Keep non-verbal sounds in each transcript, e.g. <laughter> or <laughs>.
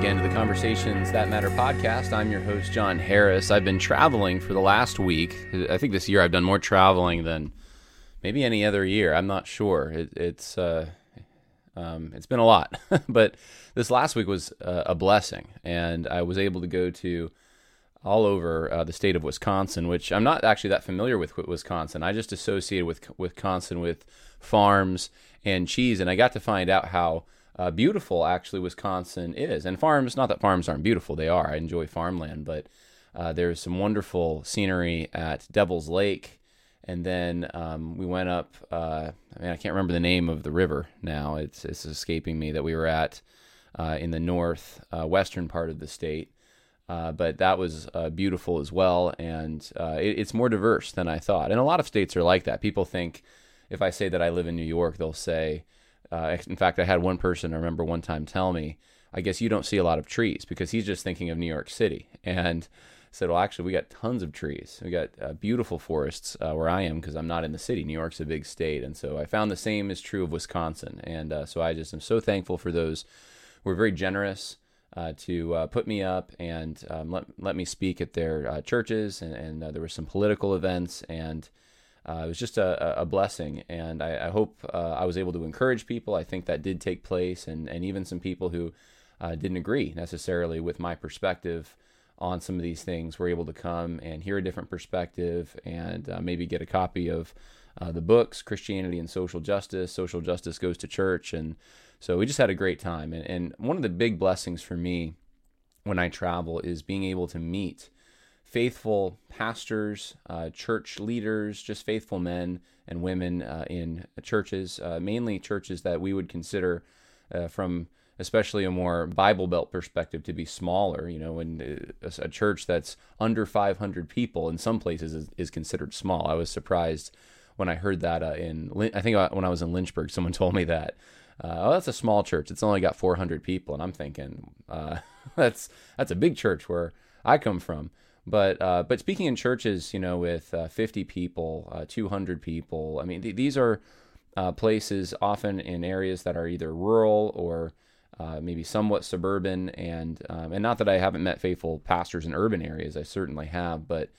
again to the Conversations That Matter podcast. I'm your host, John Harris. I've been traveling for the last week. I think this year I've done more traveling than maybe any other year. I'm not sure. It, it's uh, um, it's been a lot, <laughs> but this last week was uh, a blessing, and I was able to go to all over uh, the state of Wisconsin, which I'm not actually that familiar with Wisconsin. I just associated with Wisconsin with farms and cheese, and I got to find out how uh, beautiful actually Wisconsin is. And farms, not that farms aren't beautiful, they are. I enjoy farmland, but uh, there's some wonderful scenery at Devil's Lake. And then um, we went up. Uh, I mean, I can't remember the name of the river now. It's it's escaping me that we were at uh, in the north uh, western part of the state. Uh, but that was beautiful as well, and it, it's more diverse than I thought. And a lot of states are like that. People think if I say that I live in New York, they'll say, uh, in fact, I had one person I remember one time tell me, I guess you don't see a lot of trees because he's just thinking of New York City. And I said, well, actually, we got tons of trees. We got uh, beautiful forests uh, where I am because I'm not in the city. New York's a big state. And so I found the same is true of Wisconsin. And uh, so I just am so thankful for those who were very generous. Uh, to uh, put me up and um, let, let me speak at their churches, and, and there were some political events, and uh, it was just a, a blessing, and I, I hope uh, I was able to encourage people. I think that did take place, and, and even some people who uh, didn't agree necessarily with my perspective on some of these things were able to come and hear a different perspective and uh, maybe get a copy of uh, the books Christianity and Social Justice, Social Justice Goes to Church. And so we just had a great time. And, and one of the big blessings for me when I travel is being able to meet faithful pastors, uh, church leaders, just faithful men and women uh, in churches, uh, mainly churches that we would consider uh, from especially a more Bible Belt perspective to be smaller. You know, and uh, a, church that's under 500 people in some places is, is considered small. I was surprised when I heard that uh, in I think when I was in Lynchburg, <laughs> someone told me that. oh, that's a small church. It's only got 400 people, and I'm thinking <laughs> that's that's a big church where I come from. But uh, but speaking in churches, you know, with uh, 50 people, uh, 200 people, I mean, th- these are uh, places often in areas that are either rural or uh, maybe somewhat suburban. And um, and not that I haven't met faithful pastors in urban areas, I certainly have, but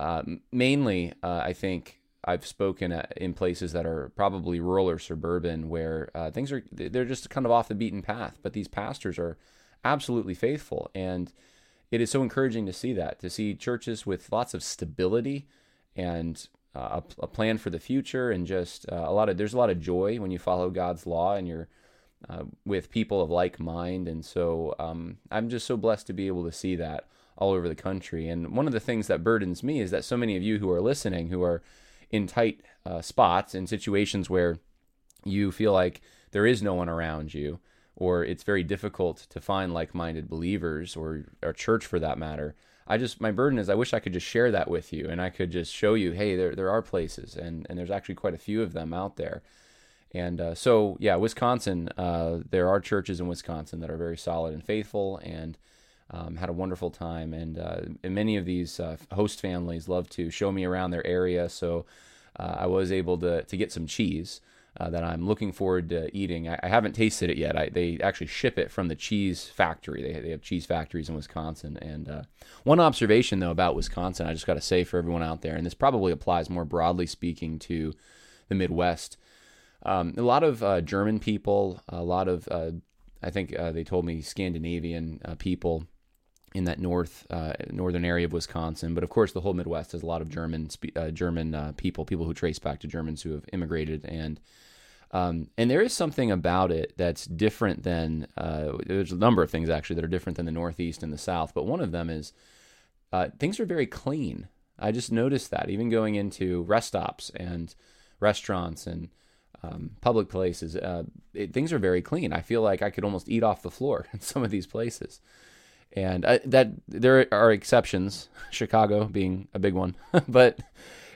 uh, mainly I think I've spoken at, in places that are probably rural or suburban where things are they're just kind of off the beaten path. But these pastors are absolutely faithful and it is so encouraging to see that, to see churches with lots of stability and uh, a, a, plan for the future, and just uh, a lot of there's a lot of joy when you follow God's law and you're uh, with people of like mind. And so um, I'm just so blessed to be able to see that all over the country. And one of the things that burdens me is that so many of you who are listening, who are in tight uh, spots in situations where you feel like there is no one around you or it's very difficult to find like-minded believers or a church for that matter. I just my burden is I wish I could just share that with you and I could just show you, hey, there there are places and and there's actually quite a few of them out there. And uh, so yeah, Wisconsin, uh, there are churches in Wisconsin that are very solid and faithful and um, had a wonderful time. And, uh, and many of these uh, host families love to show me around their area. So uh, I was able to to get some cheese uh, that I'm looking forward to eating. I, I haven't tasted it yet. I, they actually ship it from the cheese factory. They, they have cheese factories in Wisconsin. And uh, one observation, though, about Wisconsin, I just got to say for everyone out there, and this probably applies more broadly speaking to the Midwest. Um, a lot of uh, German people, a lot of, uh, I think uh, they told me Scandinavian people in that north uh, northern area of Wisconsin. But of course, the whole Midwest has a lot of German uh, German uh, people, people who trace back to Germans who have immigrated, and um, and there is something about it that's different than uh, there's a number of things actually that are different than the Northeast and the South. But one of them is uh, things are very clean. I just noticed that even going into rest stops and restaurants and um, public places, uh, it, things are very clean. I feel like I could almost eat off the floor <laughs> in some of these places and I, that there are exceptions, <laughs> Chicago being a big one, <laughs> but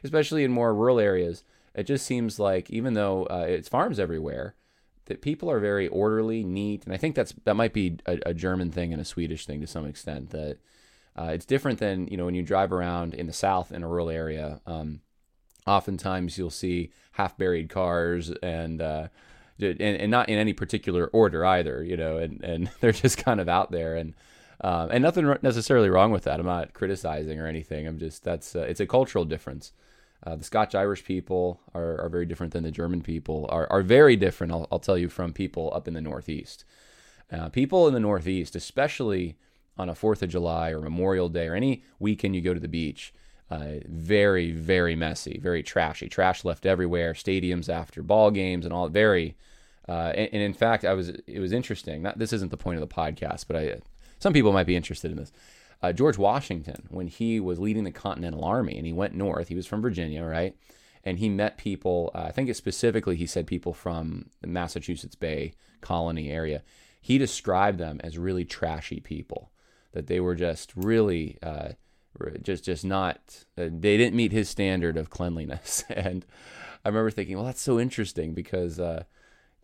especially in more rural areas, it just seems like even though uh, it's farms everywhere, that people are very orderly, neat, and I think that's that might be a, a German thing and a Swedish thing to some extent. That uh, it's different than you know when you drive around in the South in a rural area. Um, oftentimes you'll see half buried cars and uh, and, and not in any particular order either, you know, and, and <laughs> they're just kind of out there and, um, and nothing necessarily wrong with that. I'm not criticizing or anything. I'm just, that's, uh, it's a cultural difference. Uh, the Scotch Irish people are, are very different than the German people, are, are very different, I'll, I'll tell you, from people up in the Northeast. Uh, people in the Northeast, especially on a 4th of July or Memorial Day or any weekend you go to the beach, uh, very, very messy, very trashy. Trash left everywhere, stadiums after ball games and all. Very, uh, and, and, in fact, I was. It was interesting. Not this isn't the point of the podcast, but I. Some people might be interested in this. Uh, George Washington, when he was leading the Continental Army and he went north, he was from Virginia, right? And he met people. Uh, I think specifically he said people from the Massachusetts Bay Colony area. He described them as really trashy people. That they were just really uh, just just not uh, they didn't meet his standard of cleanliness <laughs> and i remember thinking well that's so interesting because uh,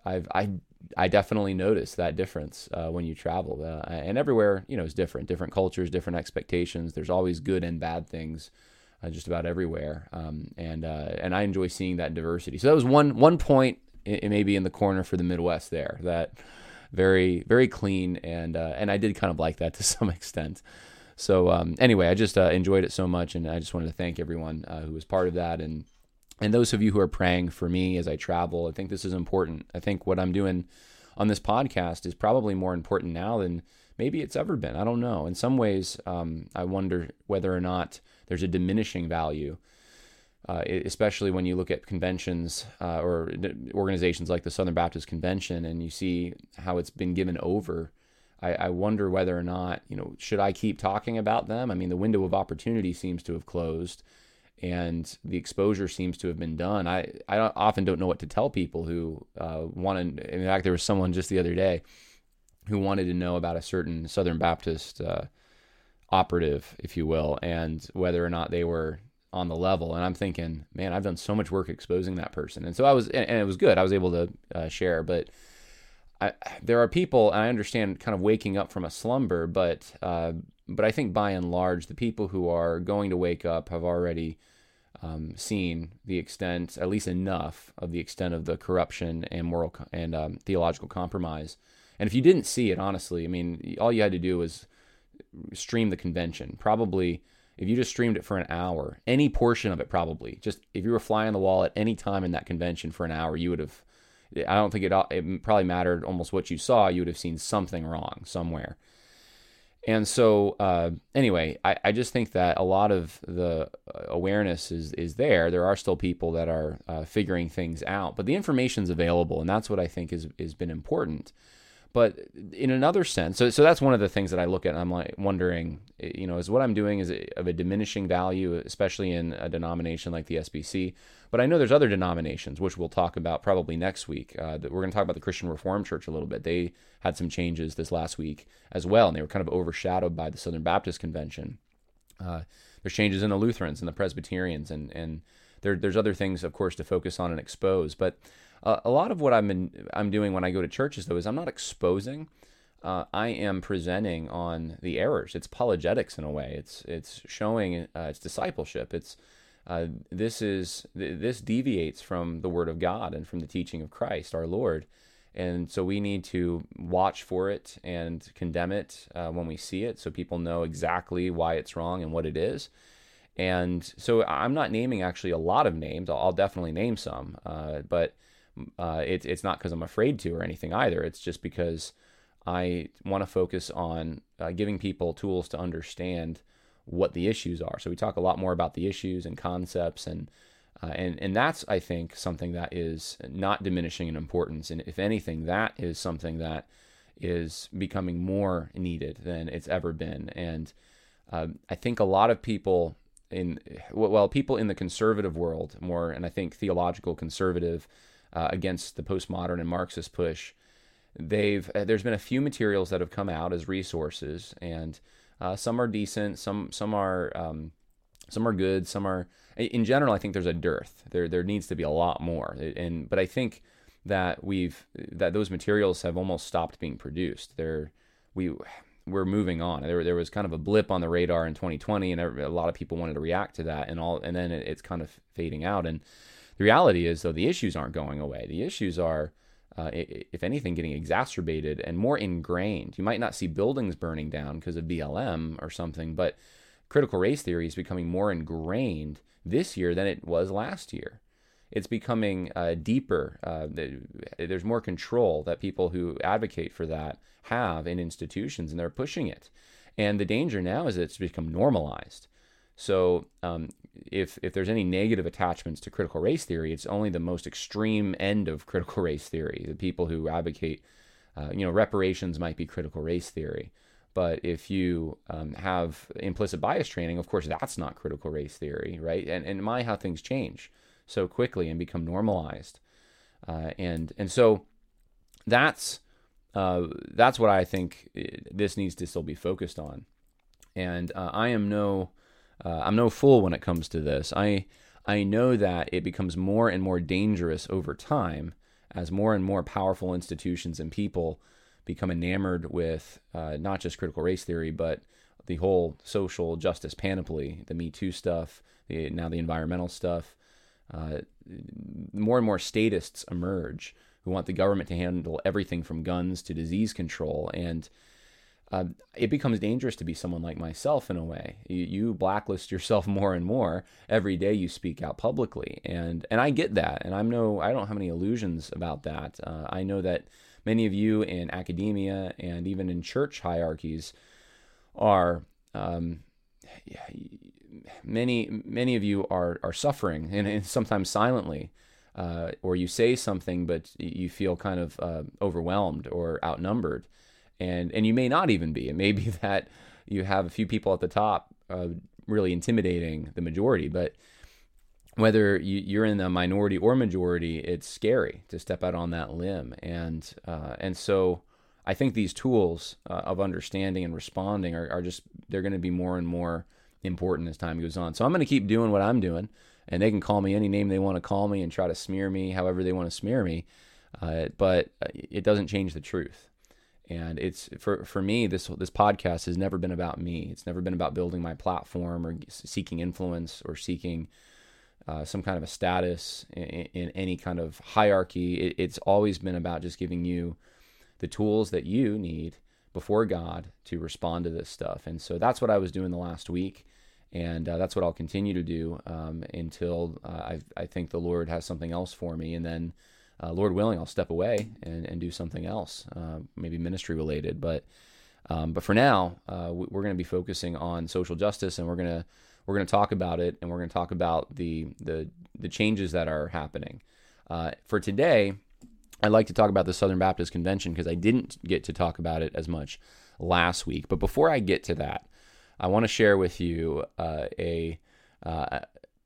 i've i i definitely noticed that difference uh, when you travel uh, and everywhere you know is different different cultures different expectations. There's always good and bad things uh, just about everywhere um, and uh, and i enjoy seeing that diversity. So that was one one point it, may be in the corner for the midwest there that very very clean and and i did kind of like that <laughs> to some extent. So um, anyway, I just uh, enjoyed it so much, and I just wanted to thank everyone uh, who was part of that, and and those of you who are praying for me as I travel. I think this is important. I think what I'm doing on this podcast is probably more important now than maybe it's ever been. I don't know. In some ways, um, I wonder whether or not there's a diminishing value. Uh, especially when you look at conventions uh, or organizations like the Southern Baptist Convention, and you see how it's been given over I, I wonder whether or not, you know, should I keep talking about them? I mean, the window of opportunity seems to have closed and the exposure seems to have been done. I, I often don't know what to tell people who uh, wanted, in fact, there was someone just the other day who wanted to know about a certain Southern Baptist uh, operative, if you will, and whether or not they were on the level. And I'm thinking, man, I've done so much work exposing that person. And so I was, and it was good. I was able to uh, share, but I, there are people, and I understand kind of waking up from a slumber, but uh, but I think by and large, the people who are going to wake up have already um, seen the extent, at least enough, of the extent of the corruption and moral co- and um, theological compromise. And if you didn't see it, honestly, I mean, all you had to do was stream the convention. Probably, if you just streamed it for an hour, any portion of it, probably, just if you were flying the wall at any time in that convention for an hour, you would have I don't think it, it probably mattered almost what you saw. You would have seen something wrong somewhere. And so, uh, anyway, I, I just think that a lot of the uh, awareness is, is there. There are still people that are uh, figuring things out, but the information's available, and that's what I think is has been important. But in another sense, so, so that's one of the things that I look at and I'm like wondering, you know, is what I'm doing is of a diminishing value, especially in a denomination like the SBC. But I know there's other denominations, which we'll talk about probably next week. Uh, we're going to talk about the Christian Reformed Church a little bit. They had some changes this last week as well, and they were kind of overshadowed by the Southern Baptist Convention. Uh, there's changes in the Lutherans and the Presbyterians, and and there, there's other things, of course, to focus on and expose. But uh, a lot of what I'm in, I'm doing when I go to churches though is I'm not exposing. Uh, I am presenting on the errors. It's apologetics in a way. It's it's showing uh, it's discipleship. It's uh, this is this deviates from the word of God and from the teaching of Christ our Lord, and so we need to watch for it and condemn it uh, when we see it, so people know exactly why it's wrong and what it is. And so I'm not naming actually a lot of names. I'll, I'll definitely name some, uh, but uh, it, it's not because I'm afraid to or anything either. It's just because I want to focus on uh, giving people tools to understand what the issues are. So we talk a lot more about the issues and concepts and uh, and and that's I think something that is not diminishing in importance. And if anything, that is something that is becoming more needed than it's ever been. And uh, I think a lot of people in well, people in the conservative world more, and I think theological conservative uh, against the postmodern and Marxist push. They've uh, there's been a few materials that have come out as resources, and uh, some are decent, some some are um, some are good, some are. In general, I think there's a dearth. There there needs to be a lot more, and but I think that we've that those materials have almost stopped being produced. They're we we're moving on. There, there was kind of a blip on the radar in 2020, and a lot of people wanted to react to that, and all, and then it, it's kind of fading out. And the reality is, though, the issues aren't going away. The issues are uh, if anything, getting exacerbated and more ingrained. You might not see buildings burning down because of BLM or something, but critical race theory is becoming more ingrained this year than it was last year. It's becoming uh, deeper. Uh, there's more control that people who advocate for that have in institutions, and they're pushing it. And the danger now is that it's become normalized. So um, if if there's any negative attachments to critical race theory, it's only the most extreme end of critical <laughs> race theory. The people who advocate, uh, you know, reparations might be critical race theory. But if you um, have implicit bias training, of course, that's not critical race theory, right? And and my how things change so quickly and become normalized, uh, and and so that's uh, that's what I think uh, this needs to still be focused on. And uh, I am no uh, I'm no fool when it comes to this. I I know that it becomes more and more dangerous over time as more and more powerful institutions and people become enamored with uh, not just critical race theory, but the whole social justice panoply, the Me Too stuff, the, now the environmental stuff. Uh, more and more statists emerge who want the government to handle everything from guns to disease control. And uh, it becomes dangerous to be someone like myself in a way. You, you, blacklist yourself <laughs> more and more every day you speak out publicly, and and I get that, and I'm no I don't have any illusions about that. Uh, I know that many of you in academia and even in church hierarchies are um, <sighs> many many of you are are suffering and, and sometimes silently. Uh, or you say something, but you feel kind of uh, overwhelmed or outnumbered and and you may not even be. It may be that you have a few people at the top uh, really intimidating the majority, but whether you, are in the minority or majority, it's scary to step out on that limb, and uh, and so I think these tools uh, of understanding and responding are, are just they're going to be more and more important as time goes on. So I'm going to keep doing what I'm doing, and they can call me any name they want to call me and try to smear me however they want to smear me, uh, but uh, it doesn't change the truth. And it's for for me this this podcast has never been about me. It's never been about building my platform or seeking influence or seeking uh, some kind of a status in, in any kind of hierarchy. It, it's always been about just giving you the tools that you need before God to respond to this stuff. And so that's what I was doing the last week. And uh, that's what I'll continue to do um, until uh, I, I think the Lord has something else for me. And then uh, Lord willing, I'll step away and, and do something else, uh, maybe ministry related. But um, but for now, uh, we're going to be focusing on social justice, and we're to we're to talk about it, and we're to talk about the the the changes that are happening. Uh, for today, I'd like to talk about the Southern Baptist Convention because I didn't get to talk about it as much last week. But before I get to that, I want to share with you uh, uh,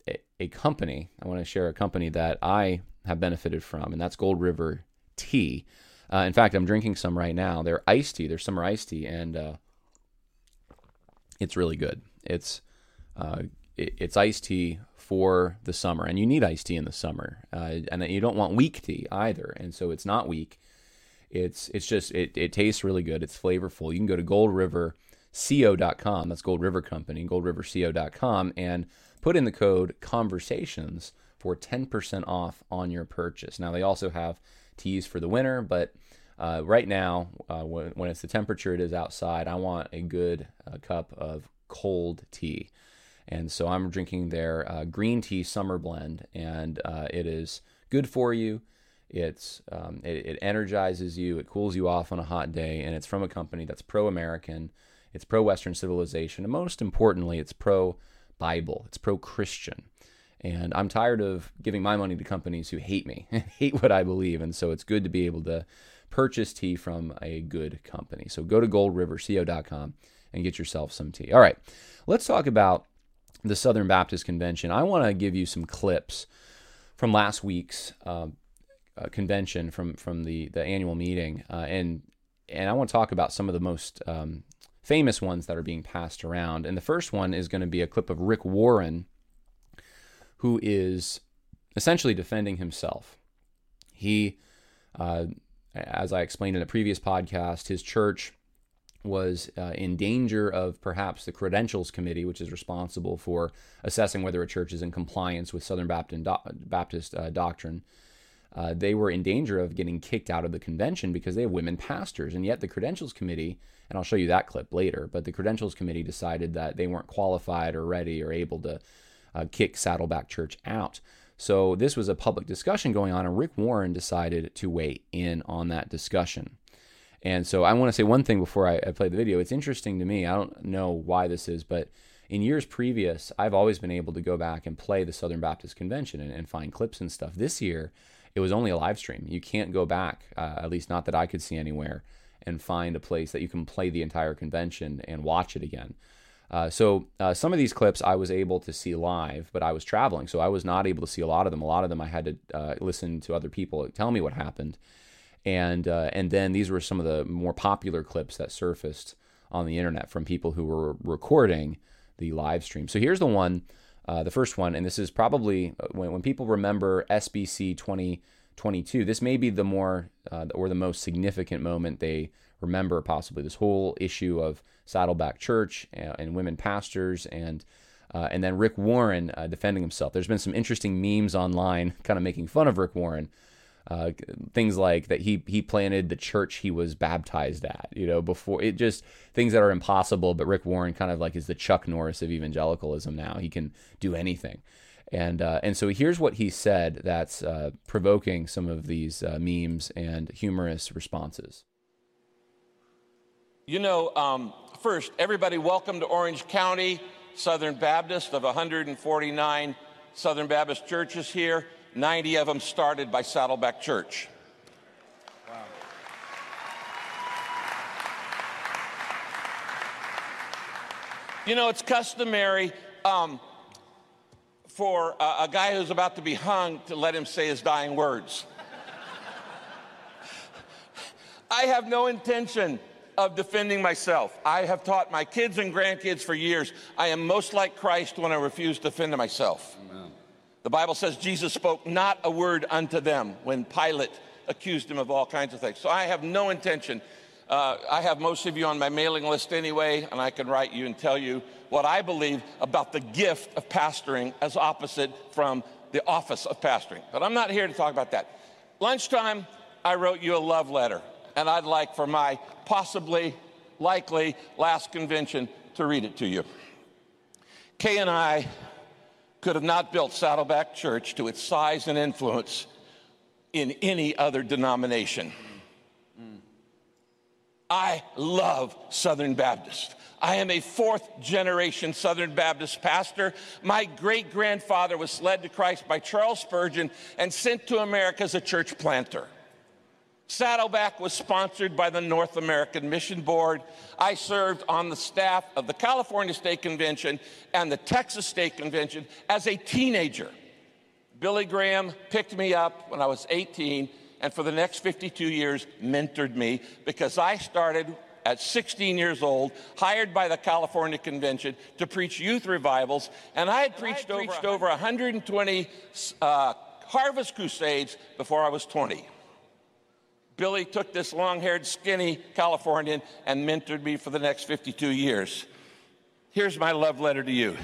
a a company. I want to share a company that I have benefited from, and that's Gold River tea. Uh, in fact, I'm drinking some right now. They're iced tea. They're summer iced tea, and uh, it's really good. It's uh, it, it's iced tea for the summer, and you need iced tea in the summer, uh, and you don't want weak tea either. And so it's not weak. It's it's just it, it tastes really good. It's flavorful. You can go to goldriverco.com. That's Gold River Company, goldriverco.com, and put in the code conversations for 10% off on your purchase. Now, they also have teas for the winter, but uh, right now, uh, when, when, it's the temperature it is outside, I want a good uh, cup of cold tea. And so I'm drinking their uh, green tea summer blend, and uh, it is good for you. It's um, it, it, energizes you, it cools you off on a hot day, and it's from a company that's pro-American, it's pro-Western civilization, and most importantly, it's pro-Bible, it's pro-Christian. And I'm tired of giving my money to companies who hate me and <laughs> hate what I believe. And so it's good to be able to purchase tea from a good company. So go to goldriverco.com and get yourself some tea. All right, let's talk about the Southern Baptist Convention. I want to give you some clips from last week's uh, uh, convention, from from the the annual meeting, uh, and and I want to talk about some of the most um, famous ones that are being passed around. And the first one is going to be a clip of Rick Warren who is essentially defending himself. He, uh, as I explained in a previous podcast, his church was uh, in danger of perhaps the Credentials Committee, which is responsible for assessing whether a church is in compliance with Southern Baptist, Baptist uh, doctrine. uh, they were in danger of getting kicked out of the convention because they have women pastors. And yet the Credentials Committee, and I'll show you that clip later, but the Credentials Committee decided that they weren't qualified or ready or able to uh, kick Saddleback Church out. So this was a public discussion going on, and Rick Warren decided to weigh in on that discussion. And so I want to say one thing before I, I play the video. It's interesting to me. I don't know why this is, but in years previous, I've always been able to go back and play the Southern Baptist Convention and, and find clips and stuff. This year, it was only a live stream. You can't go back, uh, at least not that I could see anywhere, and find a place that you can play the entire convention and watch it again. Uh, so uh, some of these clips I was able to see live, but I was traveling, so I was not able to see a lot of them. A lot of them I had to uh, listen to other people tell me what happened, and uh, and then these were some of the more popular clips that surfaced on the internet from people who were recording the live stream. So here's the one, uh, the first one, and this is probably uh, when, when people remember SBC 2022. This may be the more or the most significant moment they remember possibly this whole issue of Saddleback Church and, and women pastors and uh, and then Rick Warren uh, defending himself. There's been some interesting memes online, kind of making fun of Rick Warren. Uh, things like that he he planted the church he was baptized at, you know, before it just things that are impossible. But Rick Warren kind of like is the Chuck Norris of evangelicalism now. He can do anything, and uh, and so here's what he said that's uh, provoking some of these uh, memes and humorous responses. You know, um, first, everybody, welcome to Orange County Southern Baptist of 149 Southern Baptist churches here. 90 of them started by Saddleback Church. Wow. You know, it's customary um, for a, a guy who's about to be hung to let him say his dying words. <laughs> I have no intention of defending myself. I have taught my kids and grandkids for years I am most like Christ when I refuse to defend myself. Amen. The Bible says Jesus spoke not a word unto them when Pilate accused him of all kinds of things. So I have no intention. Uh, I have most of you on my mailing list anyway, and I can write you and tell you what I believe about the gift of pastoring as opposite from the office of pastoring. But I'm not here to talk about that. Lunchtime, I wrote you a love letter and I'd like for my possibly, likely last convention to read it to you. Kay and I could have not built Saddleback Church to its size and influence in any other denomination. I love Southern Baptist. I am a fourth generation Southern Baptist pastor. My great grandfather was led to Christ by Charles Spurgeon and sent to America as a church planter. Saddleback was sponsored by the North American Mission Board. I served on the staff of the California State Convention and the Texas State Convention as a teenager. Billy Graham picked me up when I was 18 and for the next 52 years mentored me because I started at 16 years old, hired by the California Convention to preach youth revivals, and I had preached, I preached over, over 120 uh, harvest crusades before I was 20. Billy took this long haired, skinny Californian and mentored me for the next 52 years. Here's my love letter to you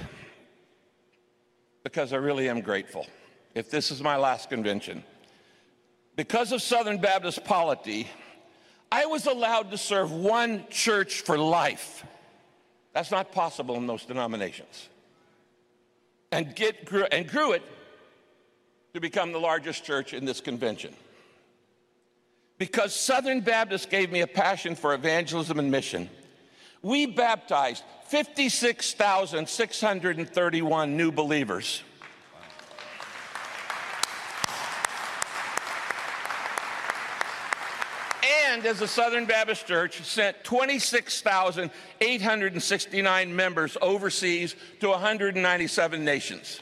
because I really am grateful. If this is my last convention, because of Southern Baptist polity, I was allowed to serve one church for life. That's not possible in most denominations. And, get, and grew it to become the largest church in this convention because Southern Baptists gave me a passion for evangelism and mission. We baptized 56,631 new believers. And as the Southern Baptist Church sent 26,869 members overseas to 197 nations.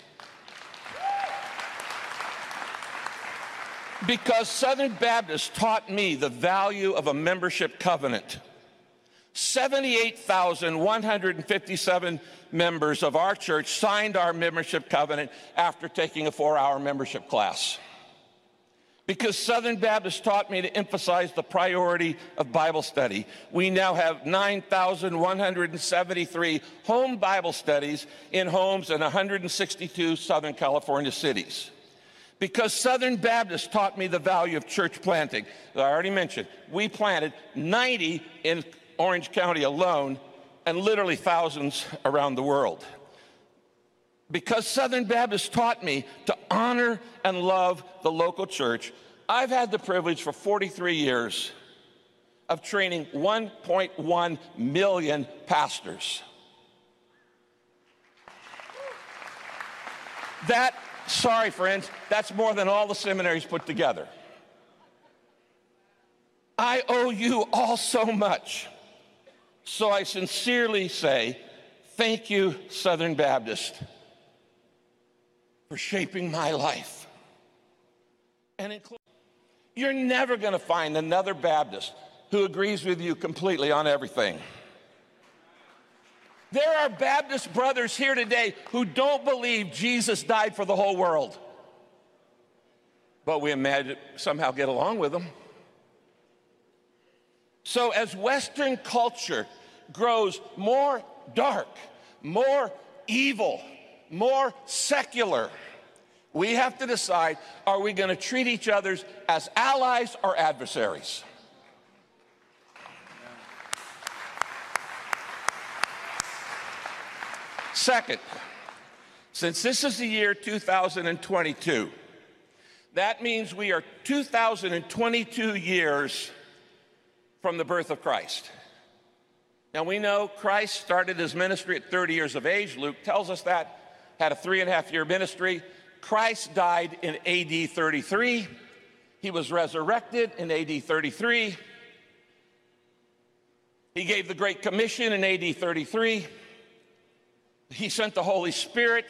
Because Southern Baptists taught me the value of a membership covenant. 78,157 members of our church signed our membership covenant after taking a four hour membership class. Because Southern Baptists taught me to emphasize the priority of Bible study, we now have 9,173 home Bible studies in homes in 162 Southern California cities Because Southern Baptists taught me the value of church planting. I already mentioned, we planted 90 in Orange County alone and literally thousands around the world. Because Southern Baptists taught me to honor and love the local church, I've had the privilege for 43 years of training 1.1 million pastors. That, sorry, friends, that's more than all the seminaries put together. I owe you all so much. So I sincerely say, thank you, Southern Baptist, for shaping my life. And you're never going to find another Baptist who agrees with you completely on everything. There are Baptist brothers here today who don't believe Jesus died for the whole world. But we imagine somehow get along with them. So, as Western culture grows more dark, more evil, more secular, we have to decide are we going to treat each other as allies or adversaries? Second, since this is the year 2022, that means we are 2022 years from the birth of Christ. Now we know Christ started his ministry at 30 years of age. Luke tells us that, had a three and a half year ministry. Christ died in AD 33. He was resurrected in AD 33. He gave the Great Commission in AD 33. He sent the Holy Spirit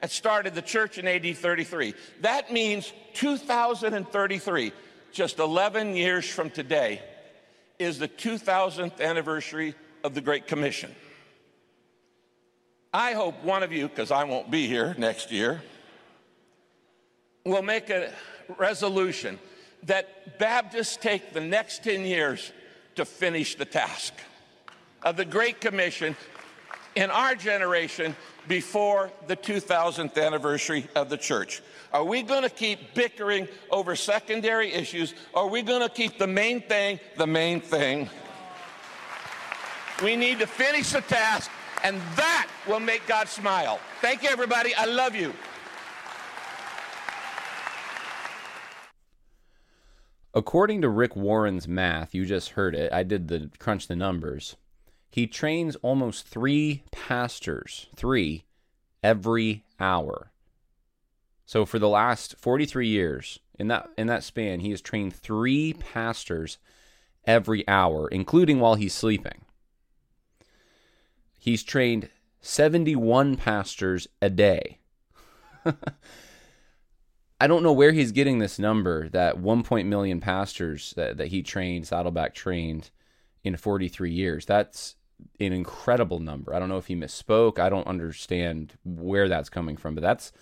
and started the church in AD 33. That means 2033, just 11 years from today, is the 2000th anniversary of the Great Commission. I hope one of you, because I won't be here next year, will make a resolution that Baptists take the next 10 years to finish the task of the Great Commission in our generation before the 2000th anniversary of the church? Are we going to keep bickering over secondary issues? Or are we going to keep the main thing the main thing? We need to finish the task, and that will make God smile. Thank you, everybody. I love you. According to Rick Warren's math, you just heard it. I did the crunch the numbers. He trains almost three pastors, three, every hour. So for the last 43 years, in that in that span, he has trained three pastors every hour, including while he's sleeping. He's trained 71 pastors a day. <laughs> I don't know where he's getting this number that 1. million pastors that, that he trained, Saddleback trained in 43 years. That's an incredible number. I don't know if he misspoke. I don't understand where that's coming from, but that's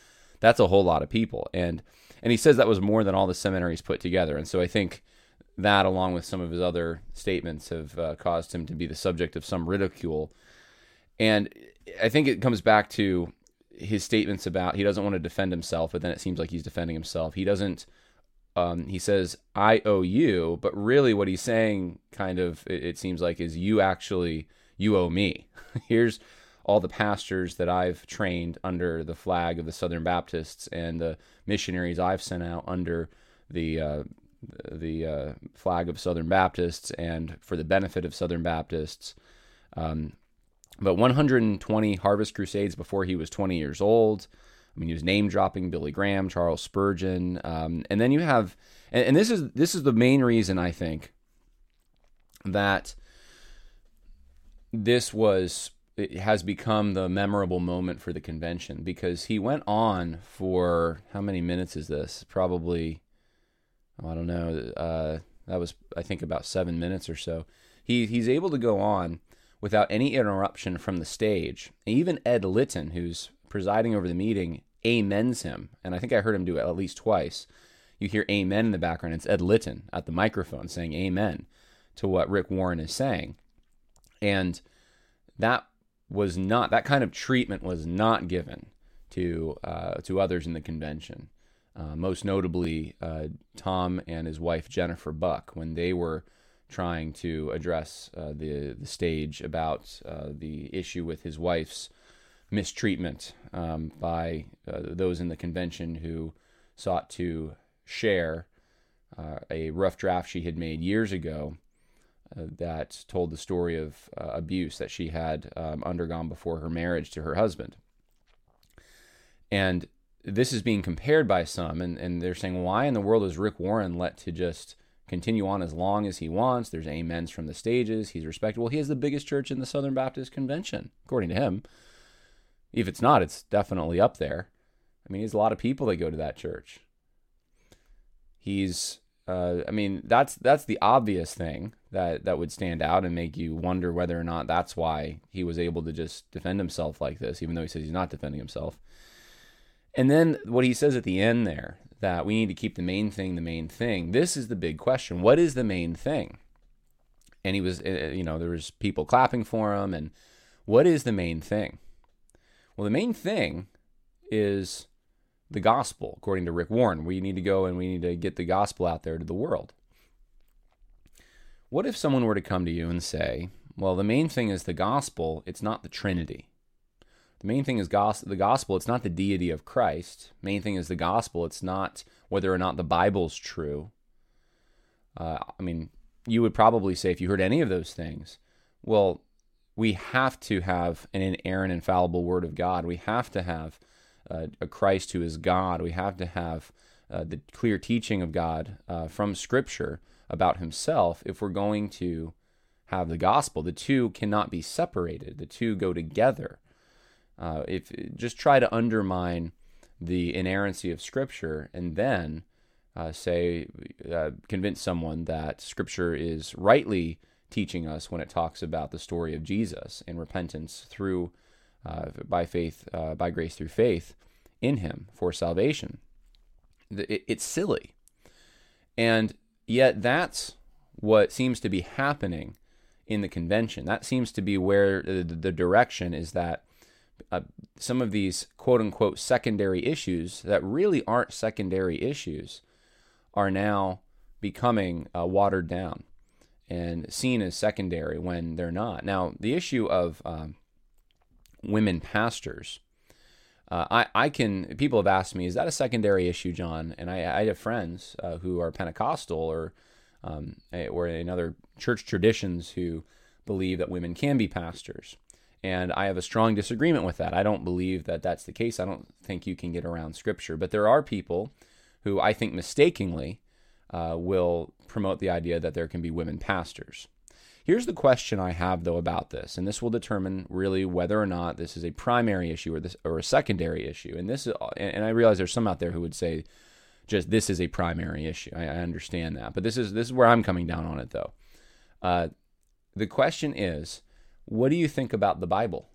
that's a whole lot of people. And and he says that was more than all the seminaries put together. And so I think that, along with some of his other statements, have uh, caused him to be the subject of some ridicule. And I think it comes back to his statements about he doesn't want to defend himself, but then it seems like he's defending himself. He doesn't. Um, he says, "I owe you," but really, what he's saying, kind of, it, it seems like, is you actually you owe me. <laughs> Here's all the pastors that I've trained under the flag of the Southern Baptists and the missionaries I've sent out under the uh, the uh, flag of Southern Baptists and for the benefit of Southern Baptists. Um, but 120 Harvest Crusades before he was 20 years old. I mean, he was name dropping Billy Graham, Charles Spurgeon, um, and then you have, and, and this is this is the main reason I think that this was has become the memorable moment for the convention because he went on for how many minutes is this? Probably, oh, I don't know. Uh, that was I think about seven minutes or so. He he's able to go on without any interruption from the stage. even Ed Litton, who's presiding over the meeting, amens him, and I think I heard him do it at least twice. You hear amen in the background. It's Ed Litton at the microphone saying amen to what Rick Warren is saying. And that was not that kind of treatment was not given to uh, to others in the convention. Uh, most notably, uh, Tom and his wife Jennifer Buck, when they were trying to address uh, the the stage about uh, the issue with his wife's mistreatment um, by uh, those in the convention who sought to share uh, a rough draft she had made years ago that told the story of uh, abuse that she had um, undergone before her marriage to her husband. And this is being compared by some, and, and they're saying, why in the world is Rick Warren let to just continue on as long as he wants? There's amens from the stages. He's respectable. He has the biggest church in the Southern Baptist Convention, according to him. If it's not, it's definitely up there. I mean, there's a lot of people that go to that church. He's, uh, I mean, that's that's the obvious thing that that would stand out and make you wonder whether or not that's why he was able to just defend himself like this, even though he says he's not defending himself. And then what he says at the end there that we need to keep the main thing the main thing. This is the big question. What is the main thing? And he was, uh, you know, there was people clapping for him. And what is the main thing? Well, the main thing is the gospel, according to Rick Warren. We need to go and we need to get the gospel out there to the world. What if someone were to come to you and say, well, the main thing is the gospel, it's not the Trinity. The main thing is the gospel, it's not the deity of Christ. Main thing is the gospel, it's not whether or not the Bible's true. Uh, I mean, you would probably say, if you heard any of those things, well, we have to have an inerrant, infallible Word of God. We have to have a Christ who is God. We have to have uh, the clear teaching of God uh, from Scripture about Himself if we're going to have the gospel. The two cannot be separated. The two go together. Uh, if just try to undermine the inerrancy of Scripture and then uh, say uh, convince someone that Scripture is rightly teaching us when it talks about the story of Jesus and repentance through uh, by faith, uh, by grace through faith in Him for salvation. It, it's silly, and yet that's what seems to be happening in the convention. That seems to be where the, the direction is that. Uh, some of these quote unquote secondary issues that really aren't secondary issues are now becoming uh, watered down and seen as secondary when they're not. Now, the issue of um, women pastors, uh, I, I can, people have asked me, is that a secondary issue, John? And I, I have friends uh, who are Pentecostal or, um, or in other church traditions who believe that women can be pastors. And I have a strong disagreement with that. I don't believe that that's the case. I don't think you can get around scripture. But there are people who I think mistakenly uh, will promote the idea that there can be women pastors. Here's the question I have though about this, and this will determine really whether or not this is a primary issue or this or a secondary issue. And this, is, and I realize there's some out there who would say, just this is a primary issue. I, I understand that, but this is this is where I'm coming down on it though. Uh, the question is, what do you think about the Bible?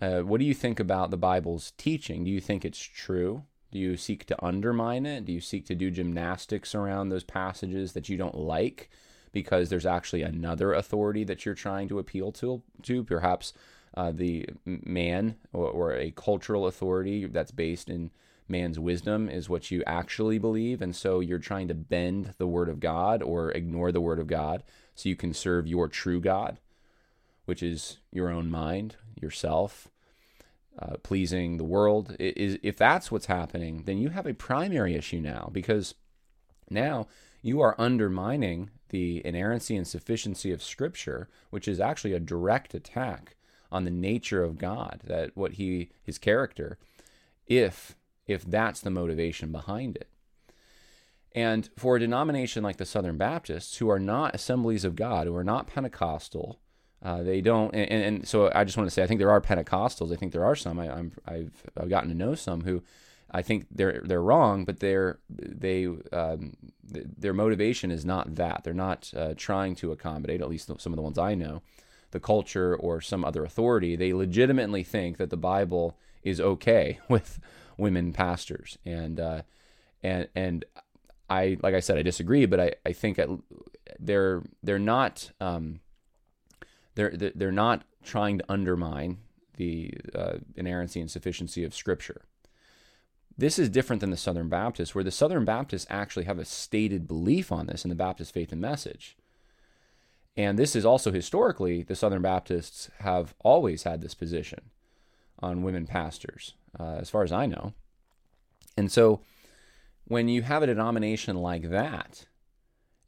Uh, what do you think about the Bible's teaching? Do you think it's true? Do you seek to undermine it? Do you seek to do gymnastics around those passages that you don't like because there's actually another authority that you're trying to appeal to? to perhaps uh, the man or, or a cultural authority that's based in man's wisdom is what you actually believe. And so you're trying to bend the word of God or ignore the word of God so you can serve your true God, which is your own mind, yourself, uh, pleasing the world. Is if that's what's happening, then you have a primary issue now because now you are undermining the inerrancy and sufficiency of Scripture, which is actually a direct attack on the nature of God, that what He His character, if if that's the motivation behind it. And for a denomination like the Southern Baptists, who are not assemblies of God, who are not Pentecostal, uh, they don't, and, and, so I just want to say, I think there are Pentecostals. I think there are some. I, am I've I've gotten to know some who, I think they're they're wrong, but they're they um, their motivation is not that. They're not uh, trying to accommodate. At least some of the ones I know, the culture or some other authority. They legitimately think that the Bible is okay <laughs> with women pastors, and uh, and and I like I said, I disagree, but I I think they're they're not. Um, they're they're not trying to undermine the uh, inerrancy and sufficiency of Scripture. This is different than the Southern Baptists, where the Southern Baptists actually have a stated belief on this in the Baptist faith and message. And this is also historically, the Southern Baptists have always had this position on women pastors, uh, as far as I know. And so when you have a denomination like that,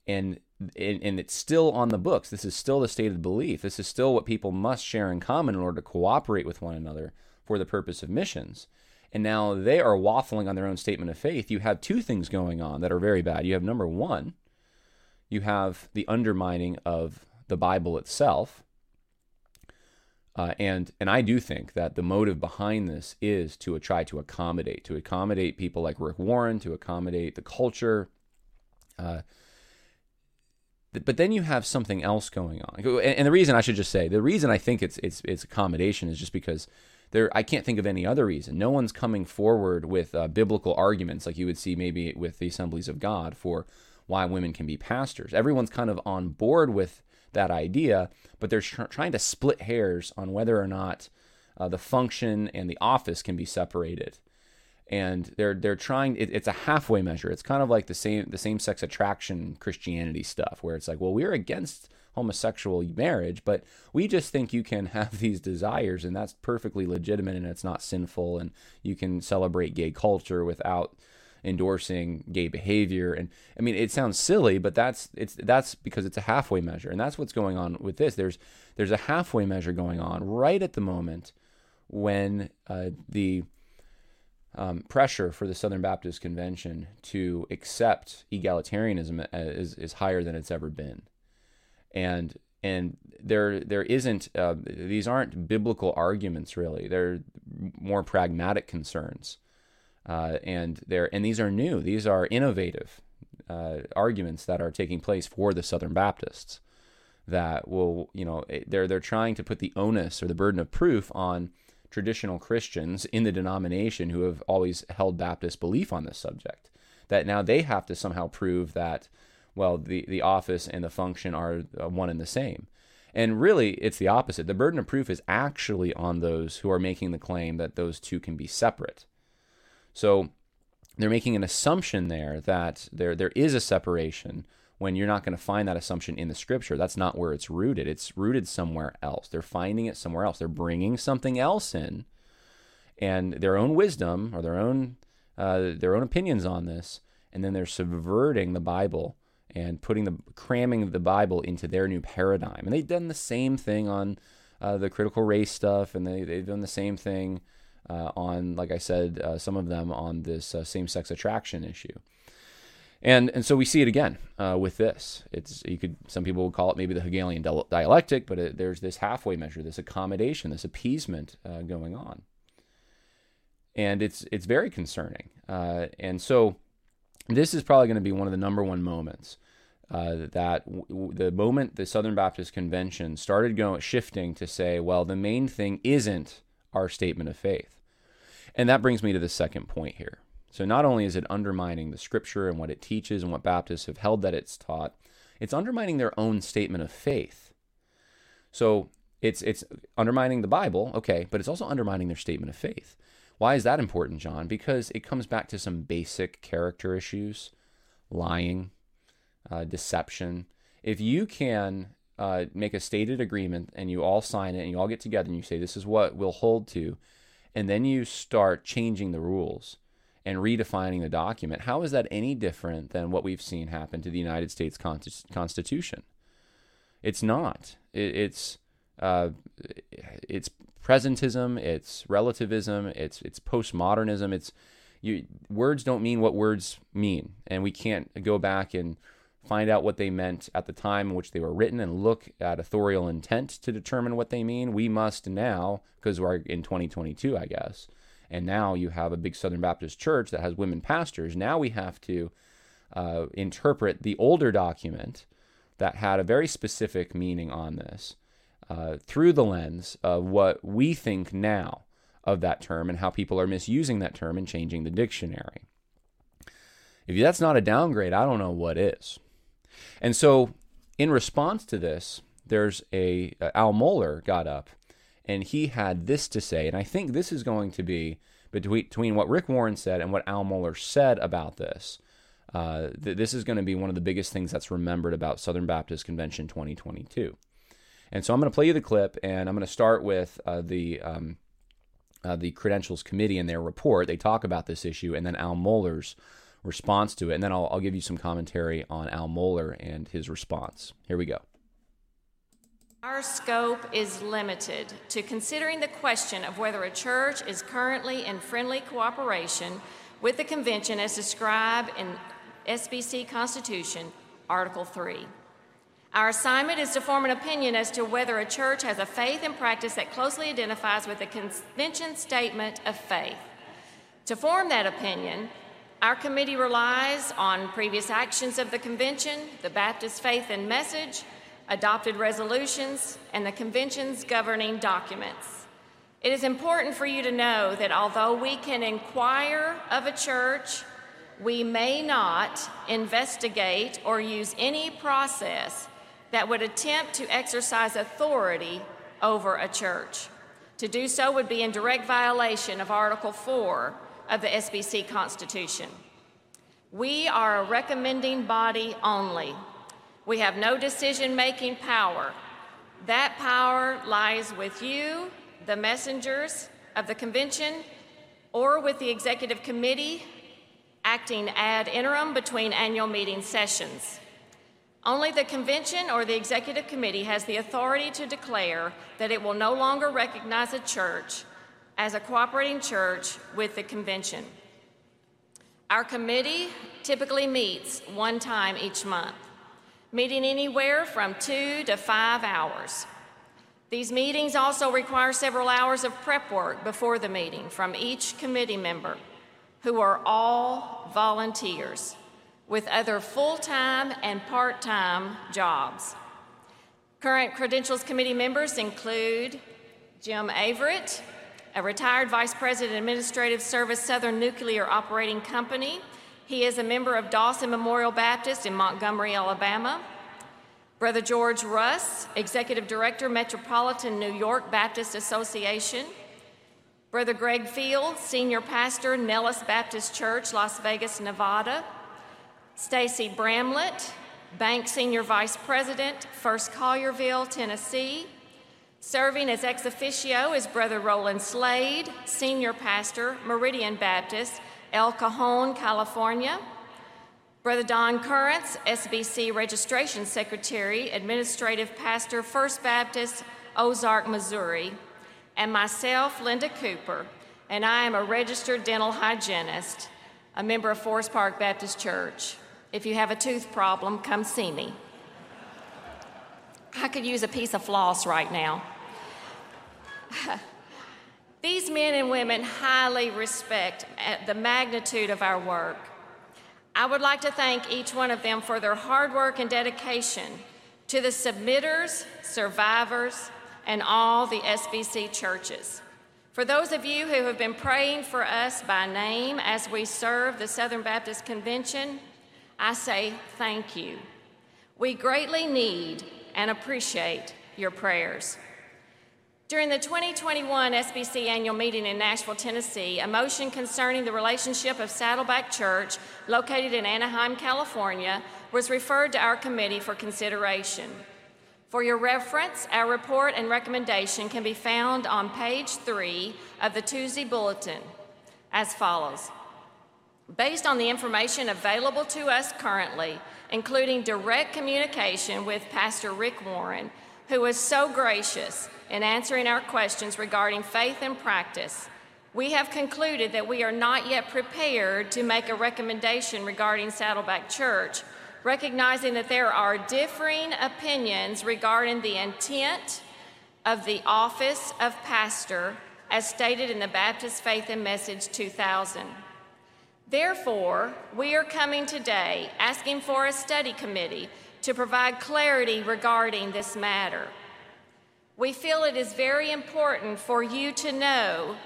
and, and it's still on the books, this is still the stated belief, this is still what people must share in common in order to cooperate with one another for the purpose of missions and now they are waffling on their own statement of faith, you have two things going on that are very bad. You have number one, you have the undermining of the Bible itself. Uh, and and I do think that the motive behind this is to try to accommodate, to accommodate people like Rick Warren, to accommodate the culture. Uh, but then you have something else going on, and, and the reason I should just say the reason I think it's it's it's accommodation is just because there I can't think of any other reason. No one's coming forward with uh, biblical arguments like you would see maybe with the Assemblies of God for why women can be pastors. Everyone's kind of on board with that idea, but they're tr- trying to split hairs on whether or not uh, the function and the office can be separated. And they're they're trying. It, it's a halfway measure. It's kind of like the same the same sex attraction Christianity stuff, where it's like, well, we're against homosexual marriage, but we just think you can have <laughs> these desires and that's perfectly legitimate and it's not sinful and you can celebrate gay culture without endorsing gay behavior. And I mean it sounds silly but that's it's that's because it's a halfway measure and that's what's going on with this. There's there's a halfway measure going on right at the moment when uh, the um, pressure for the Southern Baptist Convention to accept egalitarianism uh, is, is higher than it's ever been and and there there isn't uh, these aren't biblical arguments really. They're more pragmatic concerns. Uh, and they're and these are new. These are innovative uh, arguments that are taking place for the Southern Baptists that will you know they're they're trying to put the onus or the burden of proof on traditional Christians in the denomination who have always held Baptist belief on this subject that now they have to somehow prove that well, the, the office and the function are uh, one and the same. And really, it's the opposite. The burden of proof is actually on those who are making the claim that those two can be separate. So they're making an assumption there that there, there is a separation when you're not going to find that assumption in the scripture. That's not where it's rooted. It's rooted somewhere else. They're finding it somewhere else. They're bringing something else in and their own wisdom or their own uh, their own opinions on this, and then they're subverting the Bible and putting the cramming the Bible into their new paradigm. And they've done the same thing on uh, the critical race stuff, and they they've done the same thing uh, on, like I said, uh, some of them on this uh, same-sex attraction issue. And and so we see it again uh, with this. It's you could some people would call it maybe the Hegelian dialectic, but it, there's this halfway measure, this accommodation, this appeasement uh, going on, and it's it's very concerning. and so this is probably going to be one of the number one moments uh, that w- the moment the Southern Baptist Convention started going shifting to say, well, the main thing isn't our statement of faith, and that brings me to the second point here. So not only is it undermining the Scripture and what it teaches and what Baptists have held that it's taught, it's undermining their own statement of faith. So it's it's undermining the Bible, okay, but it's also undermining their statement of faith. Why is that important, John? Because it comes back to some basic character issues, lying, uh, deception. If you can uh, make a stated agreement and you all sign it and you all get together and you say, this is what we'll hold to, and then you start changing the rules and redefining the document, how is that any different than what we've seen happen to the United States Constitution? It's not. It, it's uh, it's presentism, it's relativism, it's it's postmodernism. It's you words don't mean what words mean, and we can't go back and find out what they meant at the time in which they were written and look at authorial intent to determine what they mean. We must now, because we're in 2022, I guess, and now you have a big Southern Baptist church that has women pastors. Now we have to uh, interpret the older document that had a very specific meaning on this uh, through the lens of what we think now of that term and how people are misusing that term and changing the dictionary. If that's not a downgrade, I don't know what is. And so, in response to this, there's a uh, Al Mohler got up and he had this to say. And I think this is going to be between, what Rick Warren said and what Al Mohler said about this. Uh, th- this is going to be one of the biggest things that's remembered about Southern Baptist Convention 2022. And so I'm going to play you the clip, and I'm going to start with uh, the um, uh, the Credentials Committee and their report. They talk about this issue, and then Al Mohler's response to it, and then I'll, I'll give you some commentary on Al Mohler and his response. Here we go. Our scope is limited to considering the question of whether a church is currently in friendly cooperation with the convention as described in SBC Constitution, Article 3. Our assignment is to form an opinion as to whether a church has a faith and practice that closely identifies with the convention statement of faith. To form that opinion, our committee relies on previous actions of the convention, the Baptist faith and message, adopted resolutions, and the Convention's governing documents. It is important for you to know that although we can inquire of a church, we may not investigate or use any process that would attempt to exercise authority over a church. To do so would be in direct violation of Article 4 of the SBC Constitution. We are a recommending body only. We have no decision making power. That power lies with you, the messengers of the convention, or with the executive committee acting ad interim between annual meeting sessions. Only the convention or the executive committee has the authority to declare that it will no longer recognize a church as a cooperating church with the convention. Our committee typically meets one time each month meeting anywhere from two to five hours. These meetings also require several hours of prep work before the meeting from each committee member, who are all volunteers with other full time and part time jobs. Current Credentials Committee members include Jim Averett, a retired Vice President Administrative Service Southern Nuclear Operating Company he is a member of Dawson Memorial Baptist in Montgomery, Alabama. Brother George Russ, Executive Director, Metropolitan New York Baptist Association. Brother Greg Field, Senior Pastor, Nellis Baptist Church, Las Vegas, Nevada. Stacy Bramlett, Bank Senior Vice President, First Collierville, Tennessee. Serving as ex officio is Brother Roland Slade, Senior Pastor, Meridian Baptist, El Cajon, California. Brother Don Currence, SBC Registration Secretary, Administrative Pastor, First Baptist, Ozark, Missouri. And myself, Linda Cooper, and I am a registered dental hygienist, a member of Forest Park Baptist Church. If you have a tooth problem, come see me. I could use a piece of floss right now. <laughs> These men and women highly respect the magnitude of our work. I would like to thank each one of them for their hard work and dedication to the submitters, survivors, and all the SBC churches. For those of you who have been praying for us by name as we serve the Southern Baptist Convention, I say thank you. We greatly need and appreciate your prayers. During the 2021 SBC annual meeting in Nashville, Tennessee, a motion concerning the relationship of Saddleback Church, located in Anaheim, California, was referred to our committee for consideration. For your reference, our report and recommendation can be found on page three of the Tuesday Bulletin as follows. Based on the information available to us currently, including direct communication with Pastor Rick Warren, who was so gracious in answering our questions regarding faith and practice, we have concluded that we are not yet prepared to make a recommendation regarding Saddleback Church, recognizing that there are differing opinions regarding the intent of the office of pastor as stated in the Baptist Faith and Message 2000. Therefore, we are coming today asking for a study committee to provide clarity regarding this matter. We feel it is very important for you to know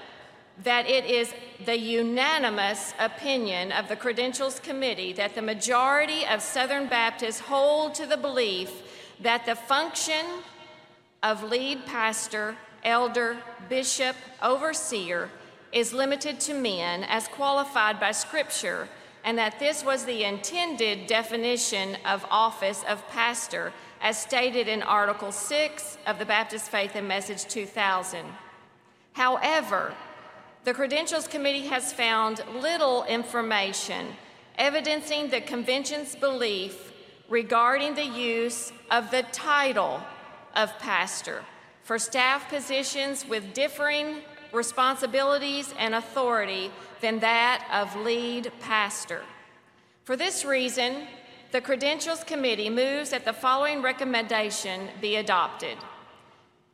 that it is the unanimous opinion of the Credentials Committee that the majority of Southern Baptists hold to the belief that the function of lead pastor elder, bishop, overseer is limited to men as qualified by Scripture, and that this was the intended definition of office of pastor as stated in Article 6 of the Baptist Faith and Message 2000. However, the Credentials Committee has found little information evidencing the Convention's belief regarding the use of the title of pastor for staff positions with differing responsibilities and authority than that of lead pastor. For this reason, the Credentials Committee moves that the following recommendation be adopted.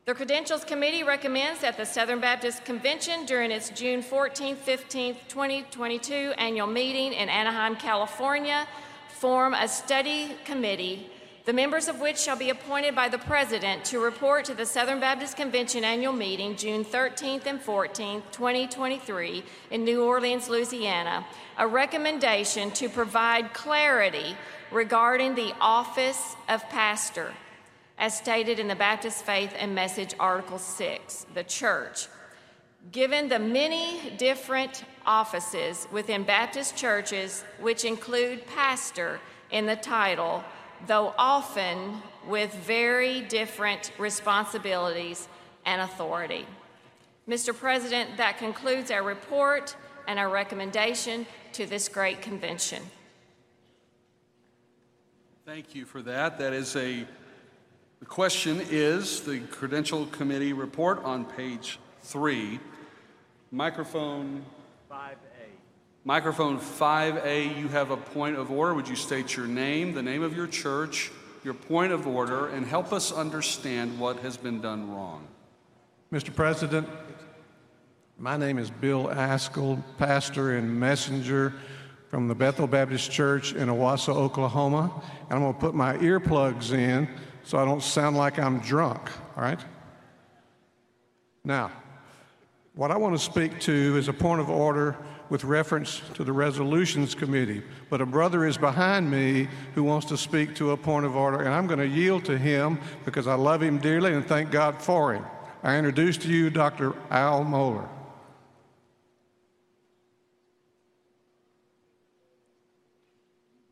The Credentials Committee recommends that the Southern Baptist Convention, during its June 14 15, 2022 annual meeting in Anaheim, California, form a study committee the members of which shall be appointed by the President to report to the Southern Baptist Convention annual meeting June 13th and 14th, 2023, in New Orleans, Louisiana, a recommendation to provide clarity regarding the office of pastor, as stated in the Baptist Faith and Message Article 6, the church. Given the many different offices within Baptist churches, which include pastor in the title, though often with very different responsibilities and authority. Mr. President, that concludes our report and our recommendation to this great convention. Thank you for that. That is a, the question is the Credential Committee report on page three. Microphone 5A. Microphone 5A, you have a point of order. Would you state your name, the name of your church, your point of order, and help us understand what has been done wrong? Mr. President, my name is Bill Ascol, pastor and messenger from the Bethel Baptist Church in Owasso, Oklahoma. And I'm going to put my earplugs in so I don't sound like I'm drunk, all right? Now, what I want to speak to is a point of order with reference to the resolutions committee. But a brother is behind me who wants to speak to a point of order, and I'm going to yield to him because I love him dearly and thank God for him. I introduce to you Dr. Al Mohler.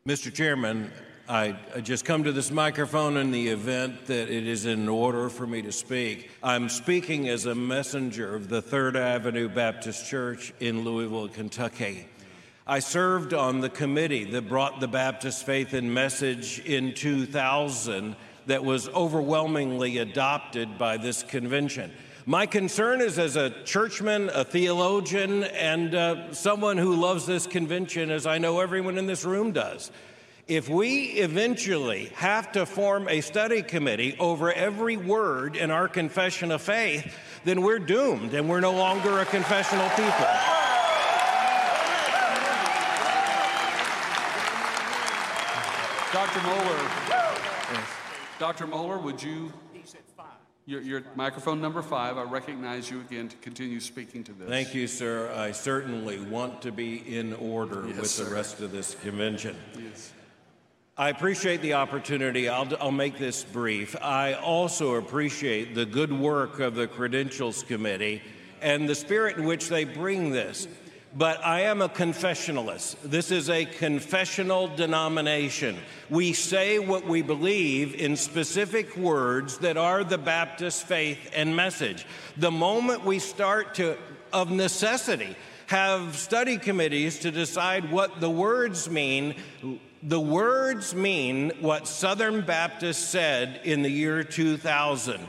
Mr. Chairman, I, just come to this microphone in the event that it is in order for me to speak. I'm speaking as a messenger of the Third Avenue Baptist Church in Louisville, Kentucky. I served on the committee that brought the Baptist faith and message in 2000 that was overwhelmingly adopted by this convention. My concern is as a churchman, a theologian, and uh, someone who loves this convention, as I know everyone in this room does. If we eventually have to form a study committee over every word in our confession of faith, then we're doomed and we're no longer a confessional people. Dr. Mohler, Dr. Mohler, would you your, your, microphone number five, I recognize you again to continue speaking to this. Thank you, sir. I certainly want to be in order yes, with sir. the rest of this convention. Yes. I appreciate the opportunity. I'll, I'll make this brief. I also appreciate the good work of the Credentials Committee and the spirit in which they bring this. But I am a confessionalist. This is a confessional denomination. We say what we believe in specific words that are the Baptist faith and message. The moment we start to, of necessity, have study committees to decide what the words mean, the words mean what Southern Baptists said in the year 2000.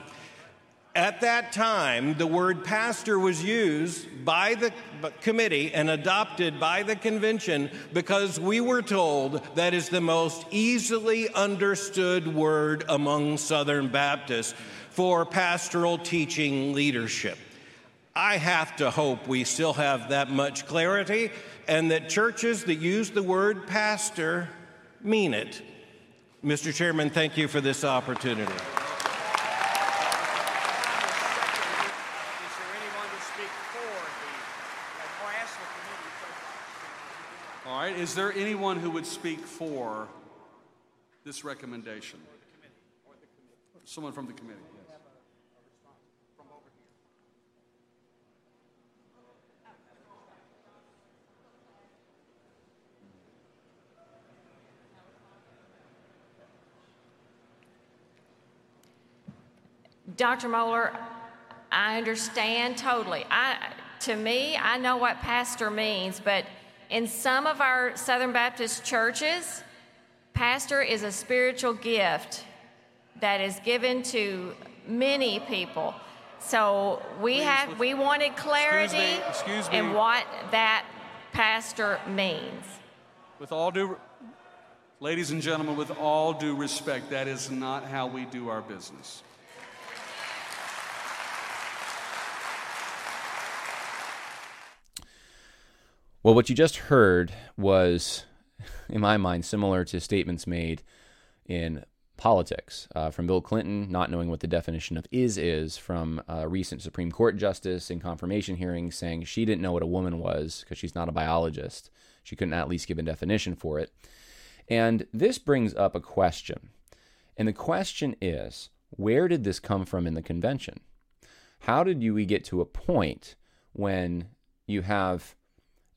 At that time, the word pastor was used by the committee and adopted by the convention because we were told that is the most easily understood word among Southern Baptists for pastoral teaching leadership. I have to hope we still have that much clarity and that churches that use the word pastor mean it. Mr. Chairman, thank you for this opportunity. All right, is there anyone who would speak for this recommendation? Someone from the committee, Dr. Mohler, I understand totally. I, to me, I know what pastor means, but in some of our Southern Baptist churches, pastor is a spiritual gift that is given to many people. So we Please, have we wanted clarity Excuse me, excuse in what that pastor means. With all due, ladies and gentlemen, with all due respect, that is not how we do our business. Well, what you just heard was, <laughs> in my mind, similar to statements made in politics uh, from Bill Clinton, not knowing what the definition of is is, from a recent Supreme Court justice in confirmation hearings saying she didn't know what a woman was because she's not a biologist. She couldn't at least give a definition for it. And this brings up a question. And the question is where did this come from in the convention? How did you, we get to a point when you have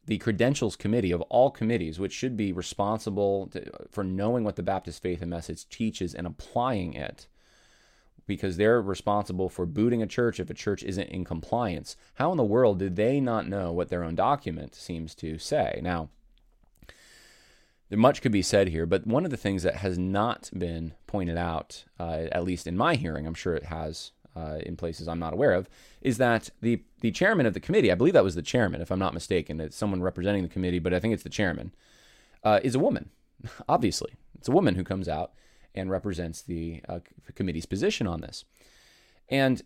the credentials committee of all committees, which should be responsible to, for knowing what the Baptist faith and message teaches and applying it, because they're responsible for booting a church if a church isn't in compliance. How in the world did they not know what their own document seems to say? Now, there much could be said here, but one of the things that has not been pointed out, uh, at least in my hearing, I'm sure it has uh, in places I'm not aware of, is that the the chairman of the committee, I believe that was the chairman, if I'm not mistaken, it's someone representing the committee, but I think it's the chairman, uh, is a woman. <laughs> Obviously, it's a woman who comes out and represents the uh, committee's position on this, and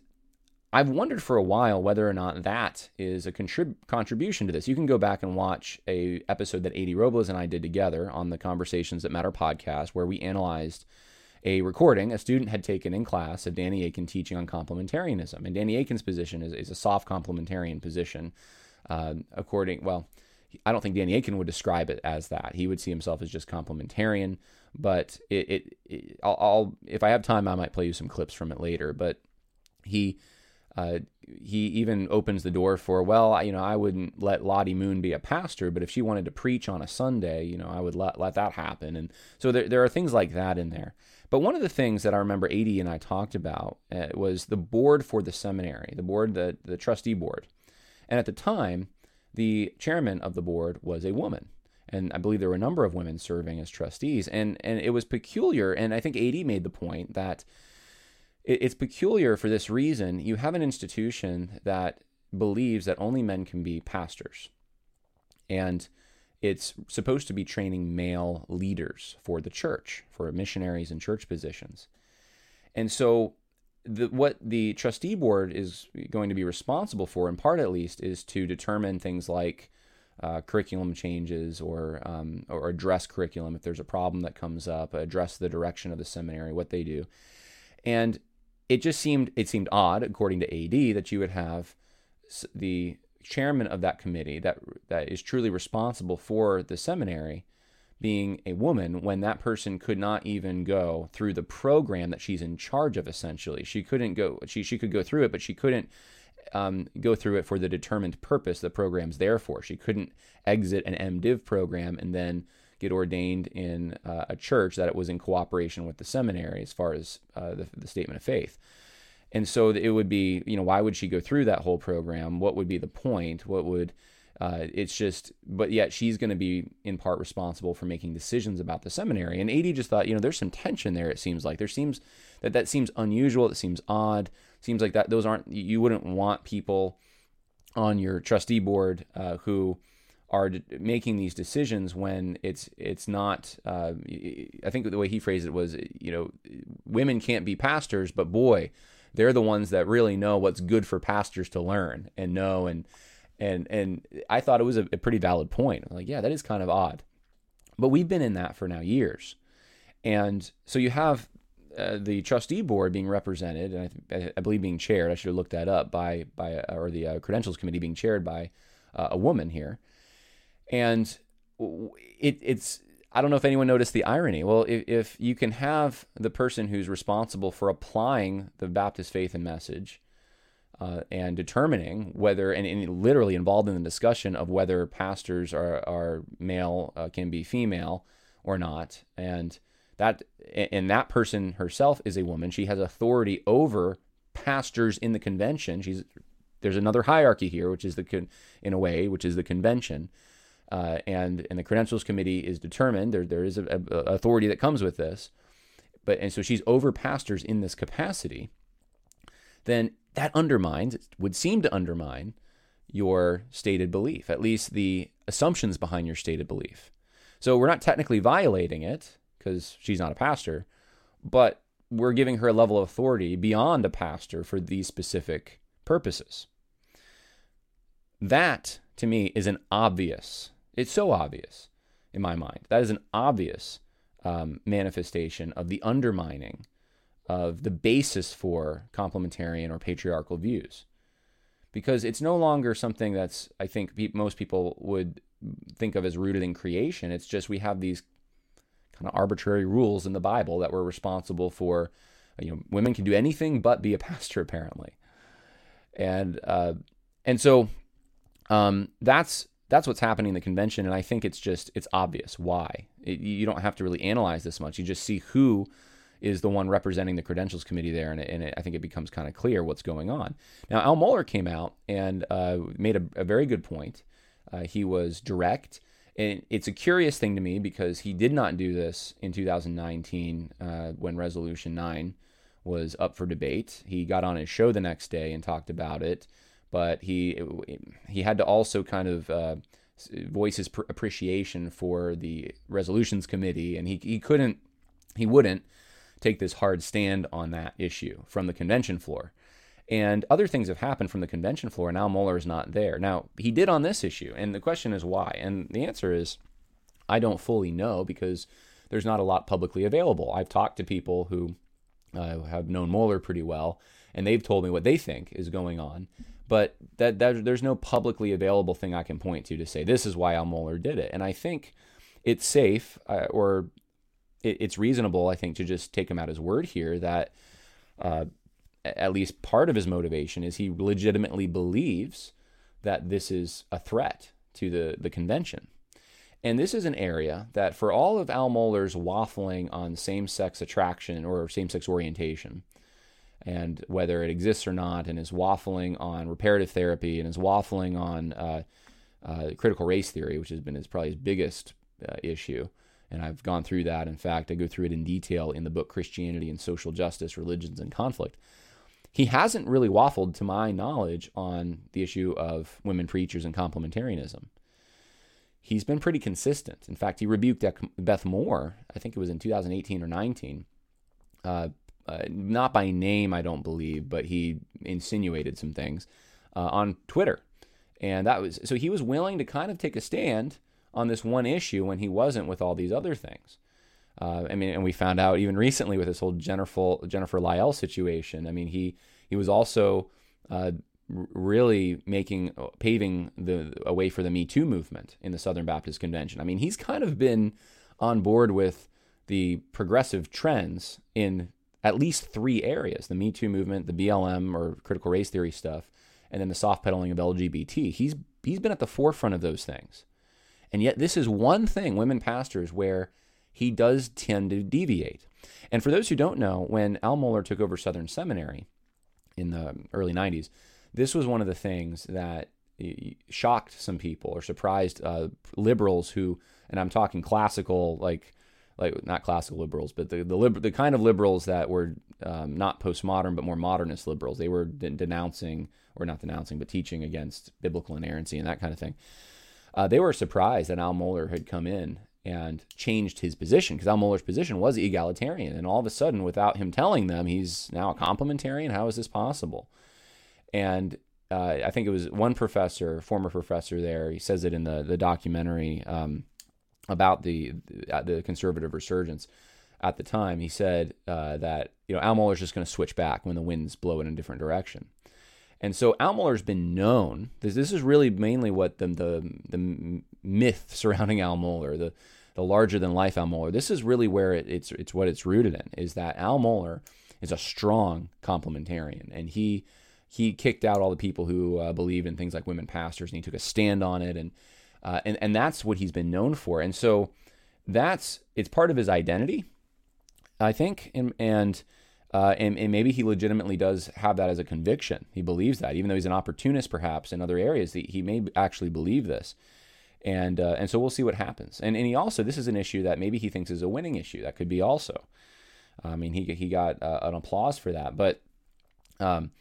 I've wondered for a while whether or not that is a contrib- contribution to this. You can go back and watch a episode that A.D. Robles and I did together on the Conversations That Matter podcast, where we analyzed a recording a student had taken in class of Danny Akin teaching on complementarianism. And Danny Akin's position is, is a soft complementarian position, uh, according, well, I don't think Danny Akin would describe it as that. He would see himself as just complementarian. But it, it, it I'll, I'll, if I have time, I might play you some clips from it later. But he, uh, he even opens the door for, well, you know, I wouldn't let Lottie Moon be a pastor, but if she wanted to preach on a Sunday, you know, I would let, let that happen. And so there, there are things like that in there. But one of the things that I remember AD and I talked about uh, was the board for the seminary, the board, the, the trustee board. And at the time, the chairman of the board was a woman. And I believe there were a number of women serving as trustees. And, and it was peculiar. And I think AD made the point that it- it's peculiar for this reason. You have an institution that believes that only men can be pastors. And it's supposed to be training male leaders for the church, for missionaries and church positions. And so, the, what the trustee board is going to be responsible for, in part at least, is to determine things like uh, curriculum changes or um, or address curriculum if there's a problem that comes up, address the direction of the seminary, what they do, and it just seemed it seemed odd, according to AD, that you would have the chairman of that committee that that is truly responsible for the seminary being a woman when that person could not even go through the program that she's in charge of essentially. She couldn't go she, she could go through it but she couldn't um, go through it for the determined purpose the program's there for. She couldn't exit an mdiv program and then get ordained in uh, a church that it was in cooperation with the seminary as far as uh, the, the statement of faith and so it would be you know why would she go through that whole program? What would be the point? What would uh, it's just but yet she's going to be in part responsible for making decisions about the seminary. And AD just thought you know there's some tension there it seems like. There seems that that seems unusual it seems odd. Seems like that those aren't you wouldn't want people on your trustee board uh, who are making these decisions when it's it's not. Uh, I think the way he phrased it was, you know, women can't be pastors, but boy, they're the ones that really know what's good for pastors to learn and know. And and and I thought it was a, a pretty valid point. I'm like, yeah, that is kind of odd, but we've been in that for now years, and so you have uh, the trustee board being represented, and I, th- I believe being chaired. I should have looked that up by by or the uh, credentials committee being chaired by uh, a woman here, and it, it's I don't know if anyone noticed the irony. Well, if, if you can have the person who's responsible for applying the Baptist faith and message uh, and determining whether, and, and literally involved in the discussion of whether pastors are, are male, uh, can be female or not, and that and that person herself is a woman. She has authority over pastors in the convention. She's there's another hierarchy here, which is the con, in a way, which is the convention, uh, and and the credentials committee is determined. There there is a, a, authority that comes with this, but and so she's over pastors in this capacity. Then that undermines would seem to undermine your stated belief, at least the assumptions behind your stated belief. So we're not technically violating it because she's not a pastor, but we're giving her a level of authority beyond a pastor for these specific purposes. That, to me, is an obvious, it's so obvious in my mind. That is an obvious um, manifestation of the undermining of the basis for complementarian or patriarchal views. Because it's no longer something that's, I think, pe- most people would think of as rooted in creation. It's just we have these kind of arbitrary rules in the Bible that we're responsible for. You know, women can do anything but be a <laughs> pastor, apparently, and uh, and so um, that's that's what's happening in the convention, and I think it's just it's obvious why. It, you don't have to really analyze this much. You just see who is the one representing the credentials committee there, and, it, and it, I think it becomes kind of clear what's going on. Now, Al Mohler came out and uh, made a, a, very good point. Uh, he was direct and it's a curious thing to me because he did not do this in 2019 uh, when Resolution 9 was up for debate. He got on his show the next day and talked about it, but he he had to also kind of uh, voice his appreciation for the resolutions committee, and he he couldn't he wouldn't take this hard stand on that issue from the convention floor. And other things have happened from the convention floor, and Al Mohler is not there. Now, he did on this issue, and the question is why? And the answer is I don't fully know because there's not a lot publicly available. I've talked to people who uh, have known Mohler pretty well, and they've told me what they think is going on. But that, that there's no publicly available thing I can point to to say this is why Al Mohler did it. And I think it's safe uh, or it, it's reasonable, I think, to just take him at his word here that uh, at least part of his motivation is he legitimately believes that this is a threat to the, the convention. And this is an area that, for all of Al Mohler's waffling on same sex attraction or same sex orientation, and whether it exists or not, and is waffling on reparative therapy and is waffling on uh, uh, critical race theory, which has been his probably his biggest uh, issue. And I've gone through that. In fact, I go through it in detail in the book Christianity and Social Justice, Religions and Conflict he hasn't really waffled, to my knowledge, on the issue of women preachers and complementarianism. He's been pretty consistent. In fact, he rebuked Beth Moore, I think it was in 2018 or 19. Uh, not by name, I don't believe, but he insinuated some things uh, on Twitter. And that was so he was willing to kind of take a stand on this one issue when he wasn't with all these other things. Uh, I mean, and we found out even recently with this whole Jennifer Jennifer Lyell situation. I mean, he he was also uh, really making uh, paving the a way for the Me Too movement in the Southern Baptist Convention. I mean, he's kind of been on board with the progressive trends in at least three areas: the Me Too movement, the BLM or critical race theory stuff, and then the soft pedaling of LGBT. He's he's been at the forefront of those things, and yet this is one thing, women pastors, where he does tend to deviate. And for those who don't know, when Al Mohler took over Southern Seminary in the early 90s, this was one of the things that shocked some people or surprised uh, liberals who, and I'm talking classical, like, like not classical liberals, but the the, liber- the kind of liberals that were um, not postmodern but more modernist liberals. They were de- denouncing, or not denouncing, but teaching against biblical inerrancy and that kind of thing. Uh, they were surprised that Al Mohler had come in and changed his position because Al Mohler's position was egalitarian. And all of a sudden, without him telling them, he's now a complementarian. How is this possible? And uh, I think it was one professor, former professor there, he says it in the, the documentary um, about the, the conservative resurgence at the time. He said uh, that you know Al Mohler's just going to switch back when the winds blow in a different direction. And so Al Mohler's been known. This, this is really mainly what the, the, the myth surrounding Al Mohler, the the larger than life Al Mohler. This is really where it, it's it's what it's rooted in is that Al Mohler is a strong complementarian, and he he kicked out all the people who uh, believe in things like women pastors, and he took a stand on it, and uh, and and that's what he's been known for, and so that's it's part of his identity, I think, and and Uh, and, and maybe he legitimately does have that as a conviction. He believes that, even though he's an opportunist, perhaps in other areas, he, he may actually believe this. And uh, and so we'll see what happens. And and he also this is an issue that maybe he thinks is a winning issue. That could be also. I mean, he he got uh, an applause for that, but um,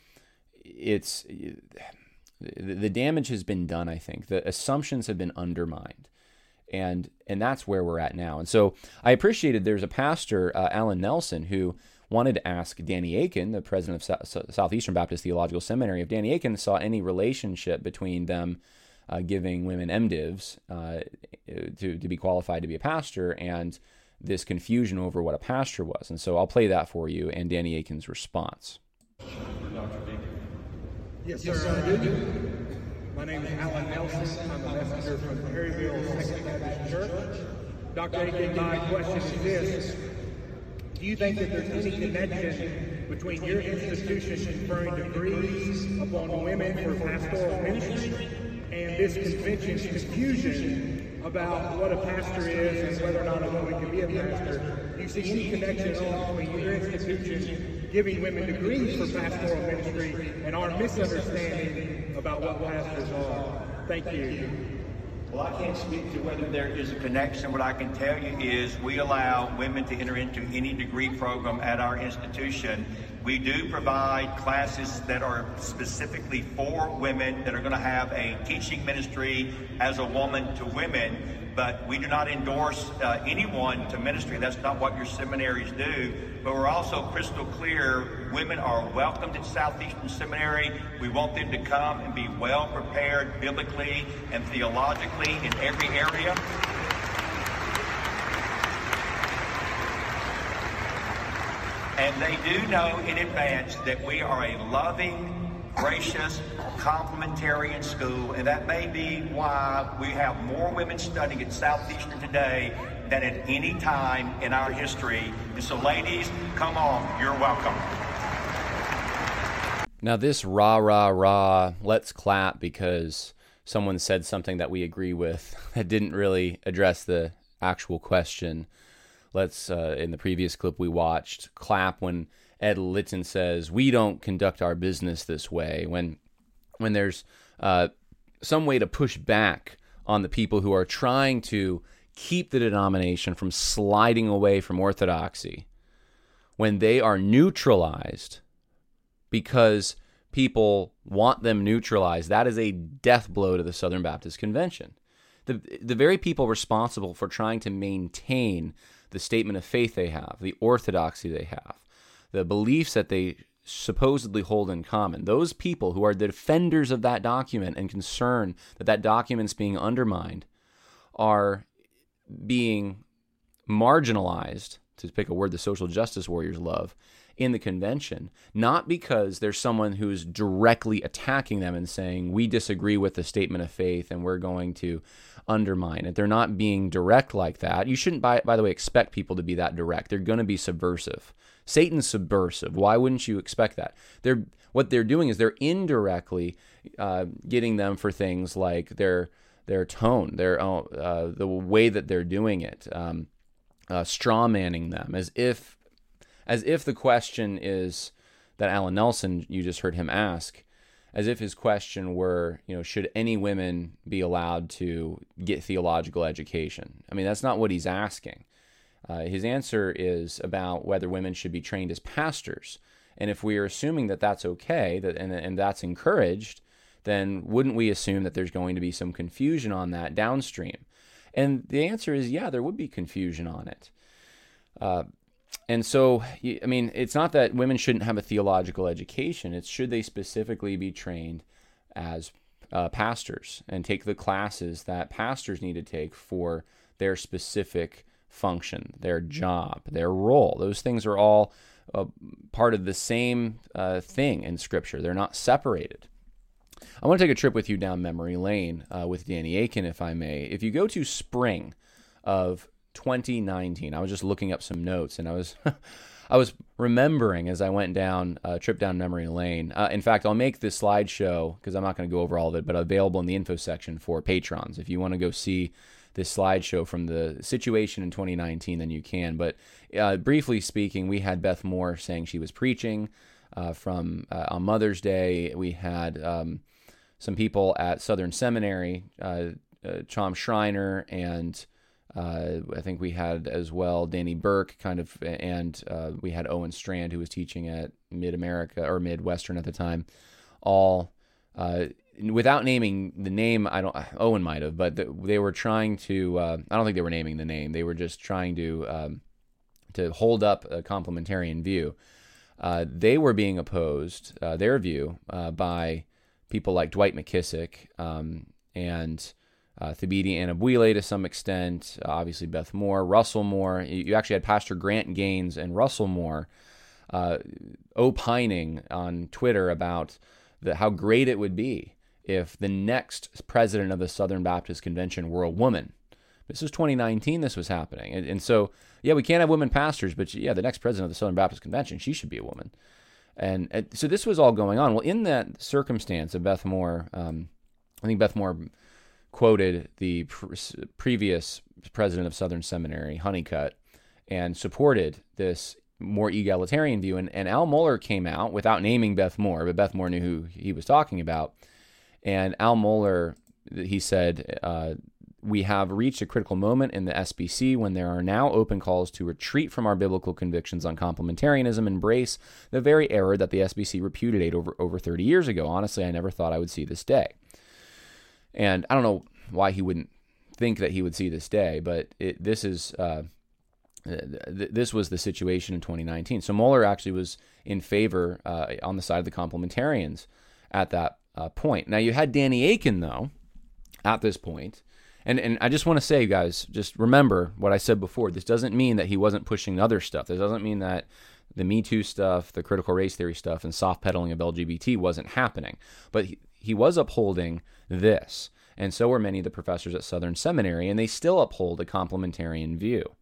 it's the damage has been done. I think the assumptions have been undermined, and and that's where we're at now. And so I appreciated there's a pastor, uh, Alan Nelson, who wanted to ask Danny Akin, the president of Southeastern Baptist Theological Seminary, if Danny Akin saw any relationship between them uh, giving women MDivs uh, to, to be qualified to be a pastor and this confusion over what a pastor was. And so I'll play that for you and Danny Akin's response. Yes, sir, I do. My name is Alan Nelson. I'm a messenger from Perryville Second Baptist Church. Dr. Akin, my question is this. Do you think that there's any connection between your institution conferring degrees upon women for pastoral ministry and this convention's confusion about what a pastor is and whether or not a woman can be a pastor. Do you see any connection at all between your institution giving women degrees for pastoral ministry and our misunderstanding about what pastors are? Thank you. Well, I can't speak to whether there is a connection. What I can tell you is we allow women to enter into any degree program at our institution we do provide classes that are specifically for women that are going to have a teaching ministry as a woman to women, but we do not endorse uh, anyone to ministry. That's not what your seminaries do. But we're also crystal clear women are welcomed at Southeastern Seminary. We want them to come and be well prepared biblically and theologically in every area. And they do know in advance that we are a loving, gracious, complementarian school, and that may be why we have more women studying at Southeastern today than at any time in our history. And so, ladies, come on, you're welcome. Now, this rah, rah, rah, let's clap because someone said something that we agree with <laughs> that didn't really address the actual question let's uh, in the previous clip we watched clap when Ed Litton says we don't conduct our business this way when when there's uh, some way to push back on the people who are trying to keep the denomination from sliding away from orthodoxy when they are neutralized because people want them neutralized. That is a death blow to the Southern Baptist Convention. The the very people responsible for trying to maintain the statement of faith they have, the orthodoxy they have, the beliefs that they supposedly hold in common. Those people who are the defenders of that document and concerned that that document's being undermined are being marginalized, to pick a word the social justice warriors love, in the convention, not because there's someone who's directly attacking them and saying, we disagree with the statement of faith and we're going to undermine it. They're not being direct like that. You shouldn't, by, by the way, expect people to be that direct. They're going to be subversive. Satan's subversive. Why wouldn't you expect that? They're what they're doing is they're indirectly uh, getting them for things like their their tone, their uh, the way that they're doing it, um, uh, straw manning them as if as if the question is that Alan Nelson you just heard him ask as if his question were, you know, should any women be allowed to get theological education? I mean, that's not what he's asking. Uh, his answer is about whether women should be trained as pastors. And if we are assuming that that's okay that, and, and that's encouraged, then wouldn't we assume that there's going to be some confusion on that downstream? And the answer is yeah, there would be confusion on it. Uh, and so, I mean, it's not that women shouldn't have a theological education. It's should they specifically be trained as uh, pastors and take the classes that pastors need to take for their specific function, their job, their role. Those things are all uh, part of the same uh, thing in Scripture, they're not separated. I want to take a trip with you down memory lane uh, with Danny Akin, if I may. If you go to spring of 2019. I was just looking up some notes, and I was <laughs> I was remembering as I went down a uh, trip down memory lane. Uh, in fact, I'll make this slideshow because I'm not going to go over all of it, but available in the info section for patrons. If you want to go see this slideshow from the situation in 2019, then you can. But uh, briefly speaking, we had Beth Moore saying she was preaching uh, from uh, on Mother's Day. We had um, some people at Southern Seminary, uh, Tom Schreiner and uh, I think we had as well Denny Burk, kind of, and uh, we had Owen Strachan, who was teaching at Mid America or Midwestern at the time. All uh, without naming the name, I don't. Owen might have, but the, they were trying to. Uh, I don't think they were naming the name. They were just trying to um, to hold up a complementarian view. Uh, they were being opposed, uh, their view, by people like Dwight McKissic um, and uh, Thabiti Anyabwile to some extent, uh, obviously Beth Moore, Russell Moore. You, you, actually had Pastor Grant Gaines and Russell Moore uh, opining on Twitter about the, how great it would be if the next president of the Southern Baptist Convention were a woman. This was 2019, this was happening. And, and so, yeah, we can't have women pastors, but yeah, the next president of the Southern Baptist Convention, she should be a woman. And, and so this was all going on. Well, in that circumstance of Beth Moore, um, I think Beth Moore quoted the previous president of Southern Seminary, Honeycutt, and supported this more egalitarian view. And, and Al Mohler came out without naming Beth Moore, but Beth Moore knew who he was talking about. And Al Mohler, he said, uh, we have reached a critical moment in the SBC when there are now open calls to retreat from our biblical convictions on complementarianism, embrace the very error that the SBC repudiated over, over 30 years ago. Honestly, I never thought I would see this day. And I don't know why he wouldn't think that he would see this day, but it, this is uh, th- this was the situation in 2019. So Mohler actually was in favor uh, on the side of the complementarians at that uh, point. Now you had Danny Akin though at this point, and and I just want to say, guys, just remember what I said before. This doesn't mean that he wasn't pushing other stuff. This doesn't mean that the Me Too stuff, the critical race theory stuff, and soft pedaling of LGBT wasn't happening. But he, he was upholding this, and so were many of the professors at Southern Seminary, and they still uphold a complementarian view.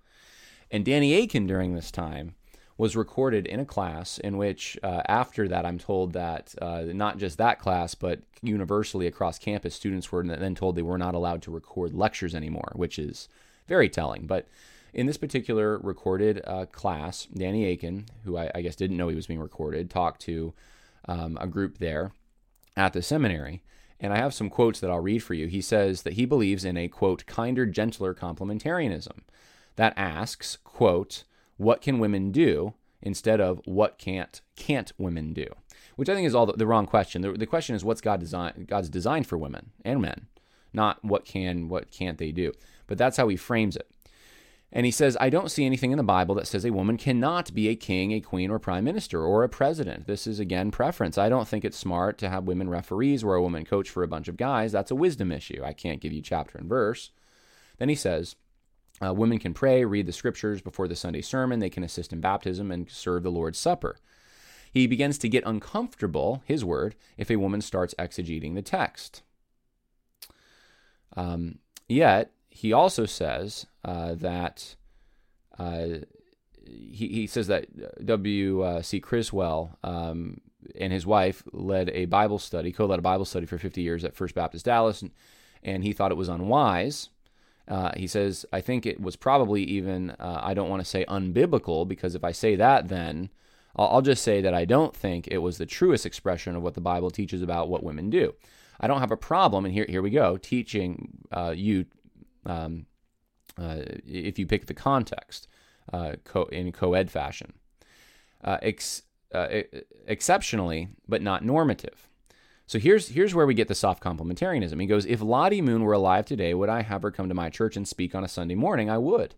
And Danny Akin during this time was recorded in a class in which, uh, after that, I'm told that uh, not just that class, but universally across campus, students were then told they were not allowed to record lectures anymore, which is very telling. But in this particular recorded uh, class, Danny Akin, who I, I, guess didn't know he was being recorded, talked to um, a group there at the seminary. And I have some quotes that I'll read for you. He says that he believes in a, quote, kinder, gentler complementarianism that asks, quote, what can women do instead of what can't can't women do? Which I think is all the, the wrong question. The, the, question is what's God design, God's design for women and men, not what can, what can't they do. But that's how he frames it. And he says, I don't see anything in the Bible that says a woman cannot be a king, a queen, or prime minister, or a president. This is, again, preference. I don't think it's smart to have women referees or a woman coach for a bunch of guys. That's a wisdom issue. I can't give you chapter and verse. Then he says, uh, women can pray, read the scriptures before the Sunday sermon, they can assist in baptism, and serve the Lord's Supper. He begins to get uncomfortable, his word, if a woman starts exegeting the text. Um, yet, he also says uh, that uh, he, he says that W.C. Criswell um, and his wife led a Bible study, co led a Bible study for 50 years at First Baptist Dallas, and, and he thought it was unwise. Uh, he says, I think it was probably even, uh, I don't want to say unbiblical, because if I say that, then I'll, I'll, just say that I don't think it was the truest expression of what the Bible teaches about what women do. I don't have a problem, and here, here we go, teaching uh, you um, uh, if you pick the context uh, co- in co-ed fashion. Uh, ex- exceptionally, but not normative. So here's here's where we get the soft complementarianism. He goes, if Lottie Moon were alive today, would I have her come to my church and speak on a Sunday morning? I would.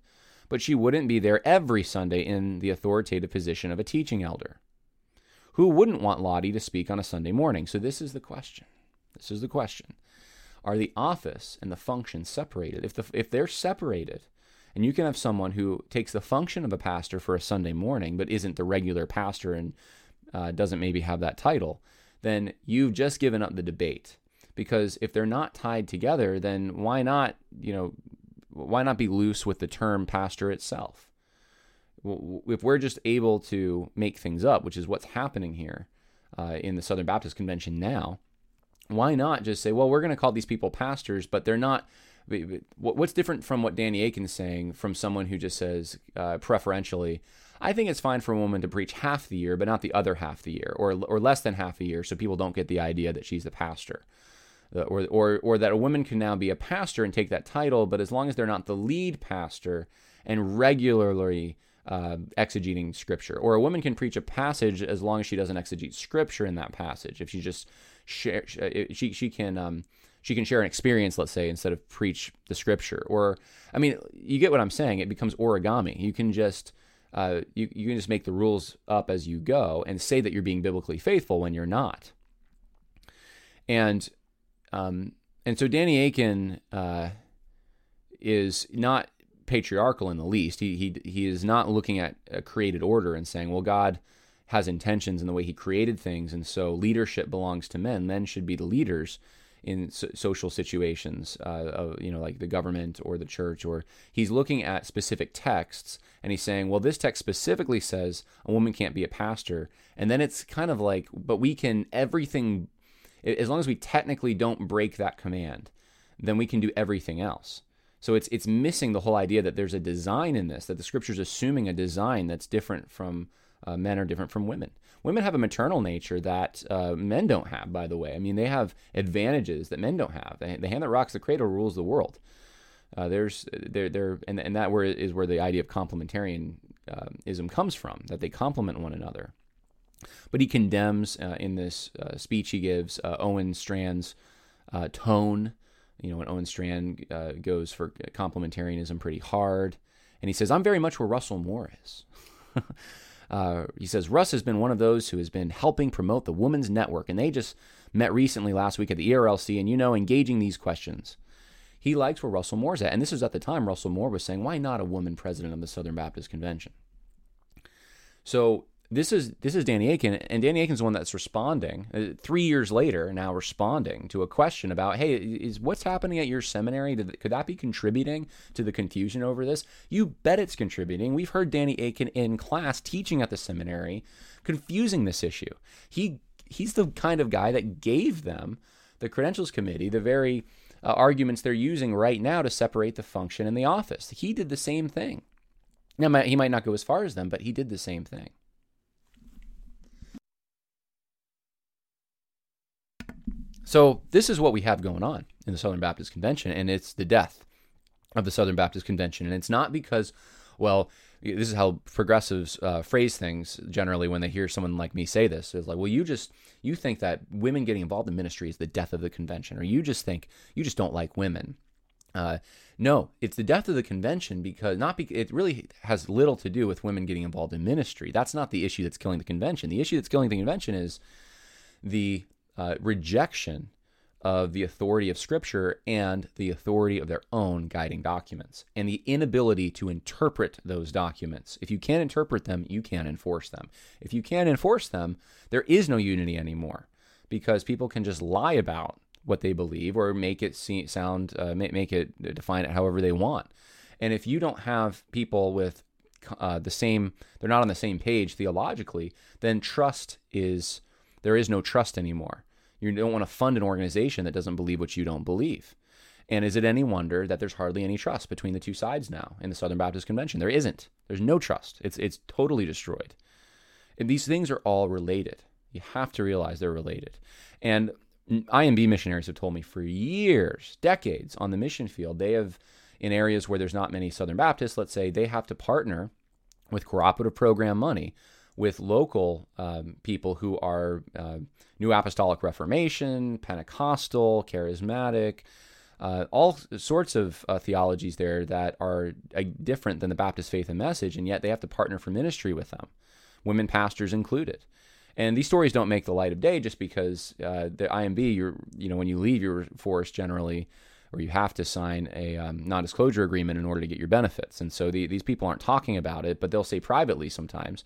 But she wouldn't be there every Sunday in the authoritative position of a teaching elder. Who wouldn't want Lottie to speak on a Sunday morning? So this is the question. This is the question are the office and the function separated? If the if they're separated, and you can have someone who takes the function of a pastor for a Sunday morning, but isn't the regular pastor and uh, doesn't maybe have that title, then you've just given up the debate. Because if they're not tied together, then why not, you know, why not be loose with the term pastor itself? If we're just able to make things up, which is what's happening here uh, in the Southern Baptist Convention now, why not just say, well, we're going to call these people pastors, but they're not. What's different from what Danny Akin's saying from someone who just says uh, preferentially, I think it's fine for a woman to preach half the year, but not the other half the year, or or less than half a year, so people don't get the idea that she's the pastor, uh, or or or that a woman can now be a pastor and take that title, but as long as they're not the lead pastor and regularly uh, exegeting scripture, or a woman can preach a passage as long as she doesn't exegete scripture in that passage. If she just share, uh, she she can um, she can share an experience, let's say, instead of preach the scripture. Or I mean, you get what I'm saying. It becomes origami. You can just uh, you you can just make the rules up as you go and say that you're being biblically faithful when you're not. And um, and so Danny Akin uh, is not patriarchal in the least. He he he is not looking at a created order and saying, well, God has intentions in the way he created things, and so leadership belongs to men. Men should be the leaders in so- social situations, uh, of, you know, like the government or the church. Or he's looking at specific texts and he's saying, well, this text specifically says a woman can't be a pastor, and then it's kind of like, but we can everything as long as we technically don't break that command, then we can do everything else. So it's it's missing the whole idea that there's a design in this, that the scripture's assuming a design that's different from uh, men are different from women. Women have a maternal nature that uh, men don't have, by the way. I mean, they have advantages that men don't have. The, hand that rocks the cradle rules the world. Uh, there's there there and, and that where is where the idea of complementarianism comes from that they complement one another. But he condemns uh, in this uh, speech he gives uh, Owen Strachan's tone. You know, when Owen Strachan goes for complementarianism pretty hard, and he says, "I'm very much where Russell Moore is." <laughs> Uh, he says Russ has been one of those who has been helping promote the Women's Network, and they just met recently last week at the ERLC, and you know, engaging these questions. He likes where Russell Moore's at, and this is at the time Russell Moore was saying, "Why not a woman president of the Southern Baptist Convention?" So this is this is Danny Akin, and Danny Akin's the one that's responding uh, three years later now, responding to a question about, hey, is what's happening at your seminary? Did, could that be contributing to the confusion over this? You bet it's contributing. We've heard Danny Akin in class teaching at the seminary, confusing this issue. He he's the kind of guy that gave them the credentials committee the very uh, arguments they're using right now to separate the function and the office. He did the same thing. Now he might not go as far as them, but he did the same thing. So this is what we have going on in the Southern Baptist Convention, and it's the death of the Southern Baptist Convention. And it's not because, well, this is how progressives uh, phrase things generally when they hear someone like me say this. It's like, well, you just you think that women getting involved in ministry is the death of the convention, or you just think you just don't like women. Uh, no, it's the death of the convention because not be, it really has little to do with women getting involved in ministry. That's not the issue that's killing the convention. The issue that's killing the convention is the uh, rejection of the authority of Scripture and the authority of their own guiding documents, and the inability to interpret those documents. If you can't interpret them, you can't enforce them. If you can't enforce them, there is no unity anymore because people can just lie about what they believe or make it sound, uh, make, make it define it however they want. And if you don't have people with uh, the same, they're not on the same page theologically, then trust is there is no trust anymore. You don't want to fund an organization that doesn't believe what you don't believe. And is it any wonder that there's hardly any trust between the two sides now in the Southern Baptist Convention? There isn't. There's no trust. It's it's totally destroyed. And these things are all related. You have to realize they're related. And IMB missionaries have told me for years, decades on the mission field, they have in areas where there's not many Southern Baptists, let's say, they have to partner with cooperative program money with local um, people who are uh, New Apostolic Reformation, Pentecostal, Charismatic, uh, all sorts of uh, theologies there that are uh, different than the Baptist faith and message, and yet they have to partner for ministry with them, women pastors included. And these stories don't make the light of day just because uh, the IMB, you're, you know, when you leave your force generally, or you have to sign a um, non-disclosure agreement in order to get your benefits. And so the, these people aren't talking about it, but they'll say privately sometimes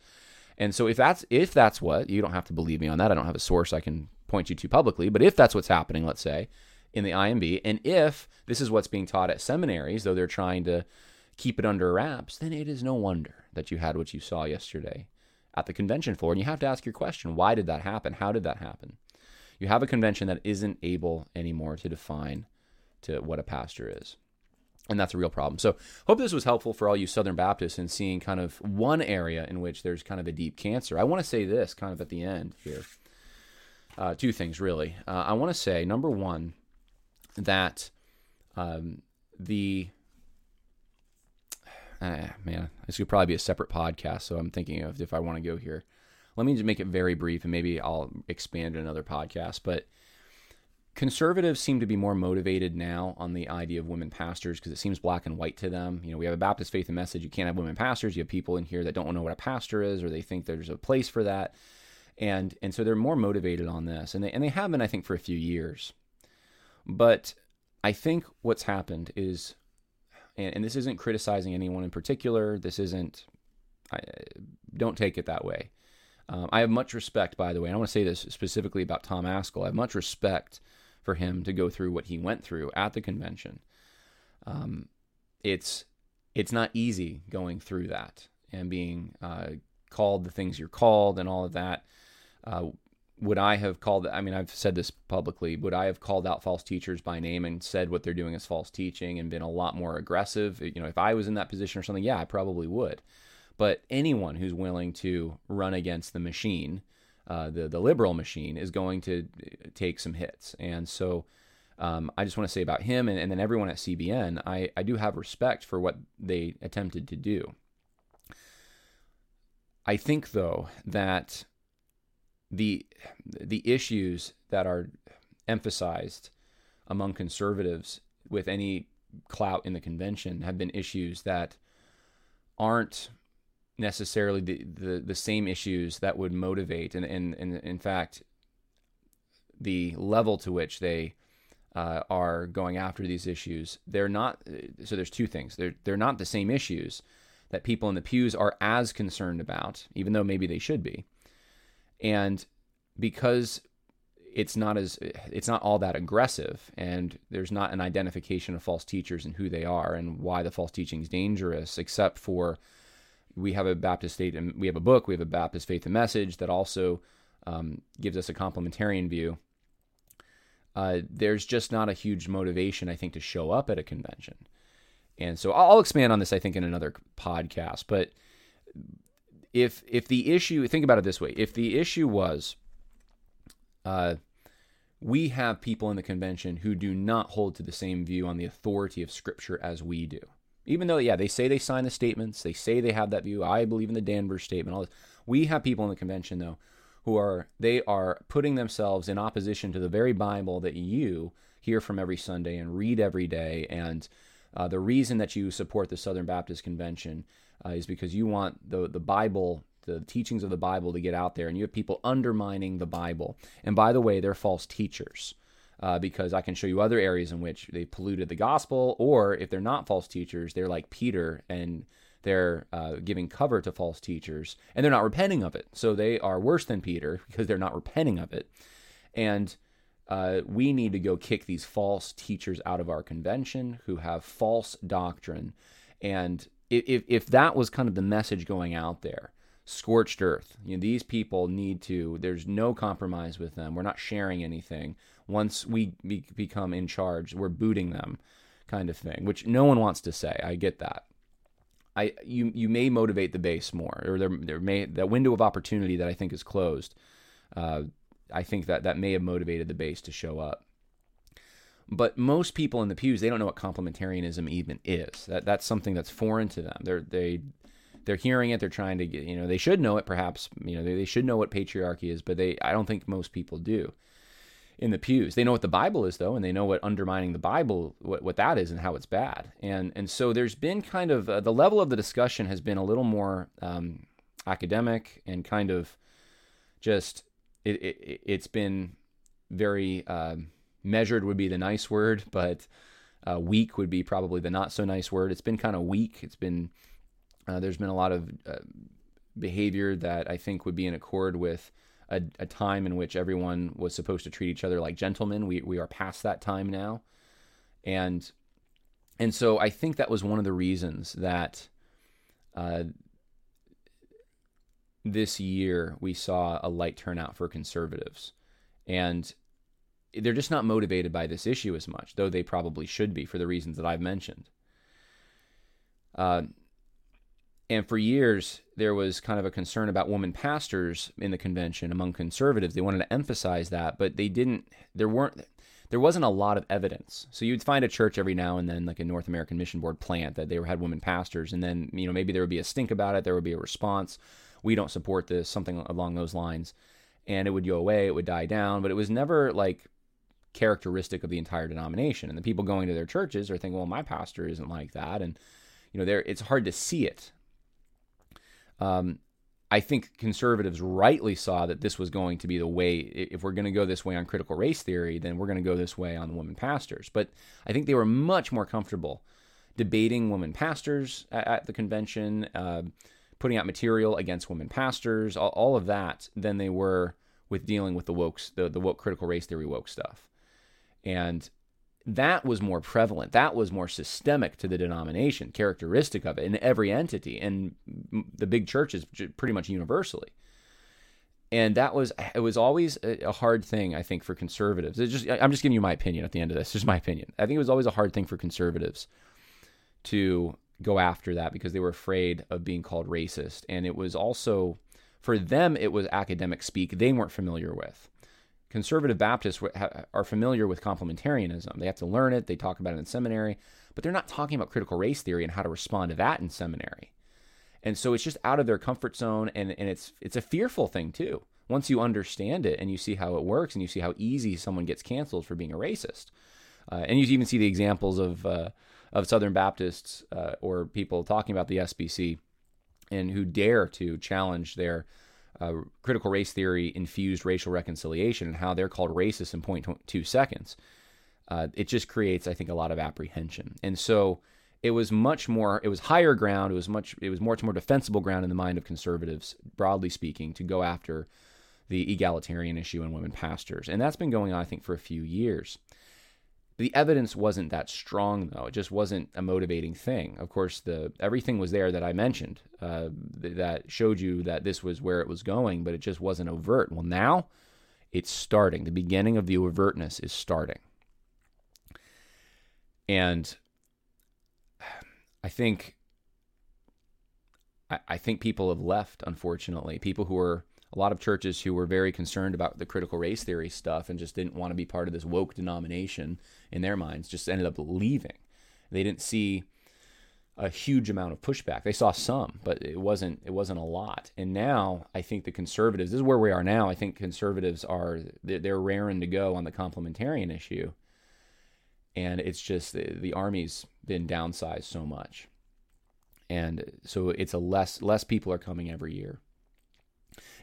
and so if that's if that's what you don't have to believe me on that. I don't have a source I can point you to publicly, but if that's what's happening, let's say in the IMB. And if this is what's being taught at seminaries, though they're trying to keep it under wraps, then it is no wonder that you had what you saw yesterday at the convention floor. And you have to ask your question why did that happen? How did that happen? You have a convention that isn't able anymore to define to what a pastor is. And that's a real problem. So, hope this was helpful for all you Southern Baptists in seeing kind of one area in which there's kind of a deep cancer. I want to say this kind of at the end here. Uh, two things, really. Uh, I want to say, number one, that um, the uh, man, this could probably be a separate podcast. So I'm thinking of if I want to go here. Let me just make it very brief, and maybe I'll expand another podcast. But conservatives seem to be more motivated now on the idea of women pastors because it seems black and white to them. You know, we have a Baptist faith and message. You can't have women pastors. You have people in here that don't know what a pastor is, or they think there's a place for that, and and so they're more motivated on this, and they and they have been, I think, for a few years. But I think what's happened is, and, and this isn't criticizing anyone in particular. This isn't. I, don't take it that way. Um, I have much respect, by the way. I want to say this specifically about Tom Ascol. I have much respect for him to go through what he went through at the convention. Um, it's it's not easy going through that and being uh, called the things you're called and all of that. Uh, would I have called? I mean, I've said this publicly. Would I have called out false teachers by name and said what they're doing is false teaching and been a lot more aggressive? You know, if I was in that position or something, yeah, I probably would. But anyone who's willing to run against the machine, uh, the the liberal machine, is going to uh, take some hits. And so, um, I just want to say about him and, and then everyone at CBN, I, I do have respect for what they attempted to do. I think though that the the issues that are emphasized among conservatives with any clout in the convention have been issues that aren't necessarily the, the, the same issues that would motivate and, and, and in fact the level to which they uh, are going after these issues they're not so there's two things. They're, they're not the same issues that people in the pews are as concerned about even though maybe they should be. And because it's not as it's not all that aggressive and there's not an identification of false teachers and who they are and why the false teaching is dangerous except for we have a baptist state and we have a book we have a baptist faith and message that also um, gives us a complementarian view. Uh, there's just not a huge motivation i think to show up at a convention. And so i'll expand on this i think in another podcast but if if the issue think about it this way. If the issue was uh, we have people in the convention who do not hold to the same view on the authority of scripture as we do even though yeah they say they sign the statements they say they have that view i believe in the danvers statement all this we have people in the convention though who are they are putting themselves in opposition to the very bible that you hear from every sunday and read every day and uh, the reason that you support the southern baptist convention uh, is because you want the the Bible, the teachings of the Bible to get out there, and you have people undermining the Bible. And by the way, they're false teachers. Uh, because I can show you other areas in which they polluted the gospel, or if they're not false teachers, they're like Peter and they're uh, giving cover to false teachers and they're not repenting of it. So they are worse than Peter <laughs> because they're not repenting of it. And uh, we need to go kick these false teachers out of our convention who have false doctrine and if if that was kind of the message going out there, scorched earth. You know, these people need to. There's no compromise with them. We're not sharing anything. Once we be, become in charge, we're booting them, kind of thing. Which no one wants to say. I get that. I you you may motivate the base more, or there there may that window of opportunity that I think is closed. Uh, I think that that may have motivated the base to show up. But most people in the pews, they don't know what complementarianism even is. That that's something that's foreign to them. They're they they're hearing it. They're trying to get you know they should know it perhaps. You know they, they should know what patriarchy is, but they I don't think most people do. In the pews, they know what the Bible is though, and they know what undermining the Bible what, what that is and how it's bad. And and so there's been kind of uh, the level of the discussion has been a little more um, academic and kind of just it, it it's been very. Um, measured would be the nice word, but uh, weak would be probably the not so nice word. It's been kind of weak. It's been uh, there's been a lot of uh, behavior that I think would be in accord with a, a time in which everyone was supposed to treat each other like gentlemen. We we are past that time now, and and so I think that was one of the reasons that uh, this year we saw a light turnout for conservatives, and they're just not motivated by this issue as much, though they probably should be for the reasons that I've mentioned. Uh, and for years, there was kind of a concern about women pastors in the convention among conservatives. They wanted to emphasize that, but they didn't. There weren't. There wasn't a lot of evidence. So you'd find a church every now and then, like a North American Mission Board plant, that they had women pastors, and then you know maybe there would be a stink about it. There would be a response. We don't support this, something along those lines, and it would go away. It would die down, but it was never like characteristic of the entire denomination. And the people going to their churches are thinking, well, my pastor isn't like that, and you know, there it's hard to see it um, I think conservatives rightly saw that this was going to be the way. If we're going to go this way on critical race theory, then we're going to go this way on the women pastors. But I think they were much more comfortable debating women pastors at, at the convention, uh, putting out material against women pastors, all, all, of that, than they were with dealing with the woke, the, the woke critical race theory woke stuff. And that was more prevalent. That was more systemic to the denomination, characteristic of it in every entity, and the big churches pretty much universally. And that was it was always a hard thing, I think, for conservatives. It's just I'm just giving you my opinion at the end of this. <laughs> Just my opinion. I think it was always a hard thing for conservatives to go after that because they were afraid of being called racist, and it was also for them it was academic speak they weren't familiar with conservative Baptists are familiar with complementarianism. They have to learn it, they talk about it in seminary, but they're not talking about critical race theory and how to respond to that in seminary. And so it's just out of their comfort zone and, and it's it's a fearful thing too. Once you understand it and you see how it works and you see how easy someone gets canceled for being a racist. Uh, and you even see the examples of uh, of Southern Baptists uh, or people talking about the SBC and who dare to challenge their uh, critical race theory infused racial reconciliation and how they're called racist in 0.2 seconds. Uh, it just creates, I think, a lot of apprehension. And so it was much more, it was higher ground. It was much, it was much more defensible ground in the mind of conservatives, broadly speaking, to go after the egalitarian issue in women pastors. And that's been going on, I think, for a few years. The evidence wasn't that strong, though. It just wasn't a motivating thing. Of course, the everything was there that I mentioned uh, th- that showed you that this was where it was going, but it just wasn't overt. Well, now it's starting. The beginning of the overtness is starting, and I think I, I think people have left. Unfortunately, people who are a lot of churches who were very concerned about the critical race theory stuff and just didn't want to be part of this woke denomination in their minds just ended up leaving. They didn't see a huge amount of pushback. They saw some, but it wasn't it wasn't a lot. And now I think the conservatives this is where we are now. I think conservatives are they're, raring to go on the complementarian issue. And it's just the, the army's been downsized so much. And so it's a less less people are coming every year.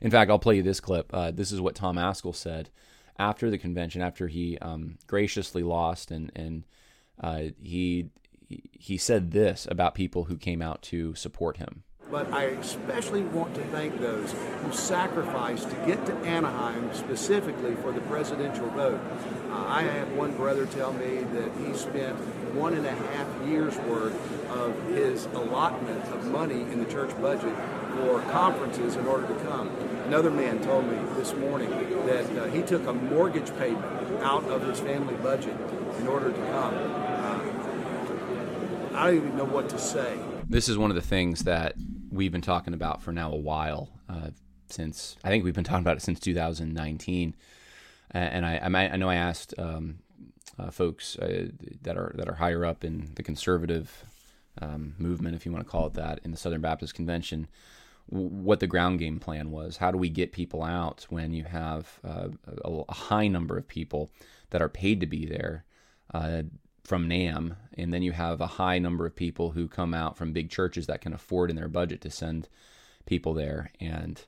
In fact, I'll play you this clip. Uh, this is what Tom Ascol said after the convention, after he um, graciously lost, and and uh, he he said this about people who came out to support him. But I especially want to thank those who sacrificed to get to Anaheim specifically for the presidential vote. Uh, I had one brother tell me that he spent one and a half years worth of his allotment of money in the church budget for conferences in order to come. Another man told me this morning that uh, he took a mortgage payment out of his family budget in order to come. Uh, I don't even know what to say. This is one of the things that we've been talking about for now a while. Uh, since I think we've been talking about it since 2019, and I, I, know I asked um, uh, folks uh, that are that are higher up in the conservative um, movement, if you want to call it that, in the Southern Baptist Convention, what the ground game plan was. How do we get people out when you have uh, a, a, high number of people that are paid to be there uh, from NAM, and then you have a high number of people who come out from big churches that can afford in their budget to send people there, and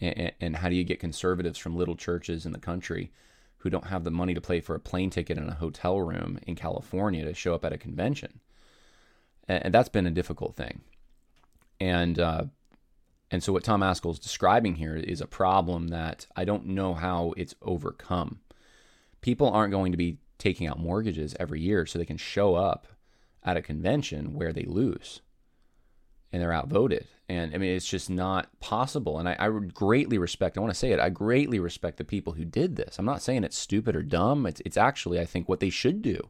and, and how do you get conservatives from little churches in the country who don't have the money to pay for a plane ticket and a hotel room in California to show up at a convention? And, and that's been a difficult thing. And uh, And so what Tom Ascol is describing here is a problem that I don't know how it's overcome. People aren't going to be taking out mortgages every year so they can show up at a convention where they lose and they're outvoted. And I mean, it's just not possible. And I, I greatly respect, I want to say it, I greatly respect the people who did this. I'm not saying it's stupid or dumb. It's, it's actually, I think, what they should do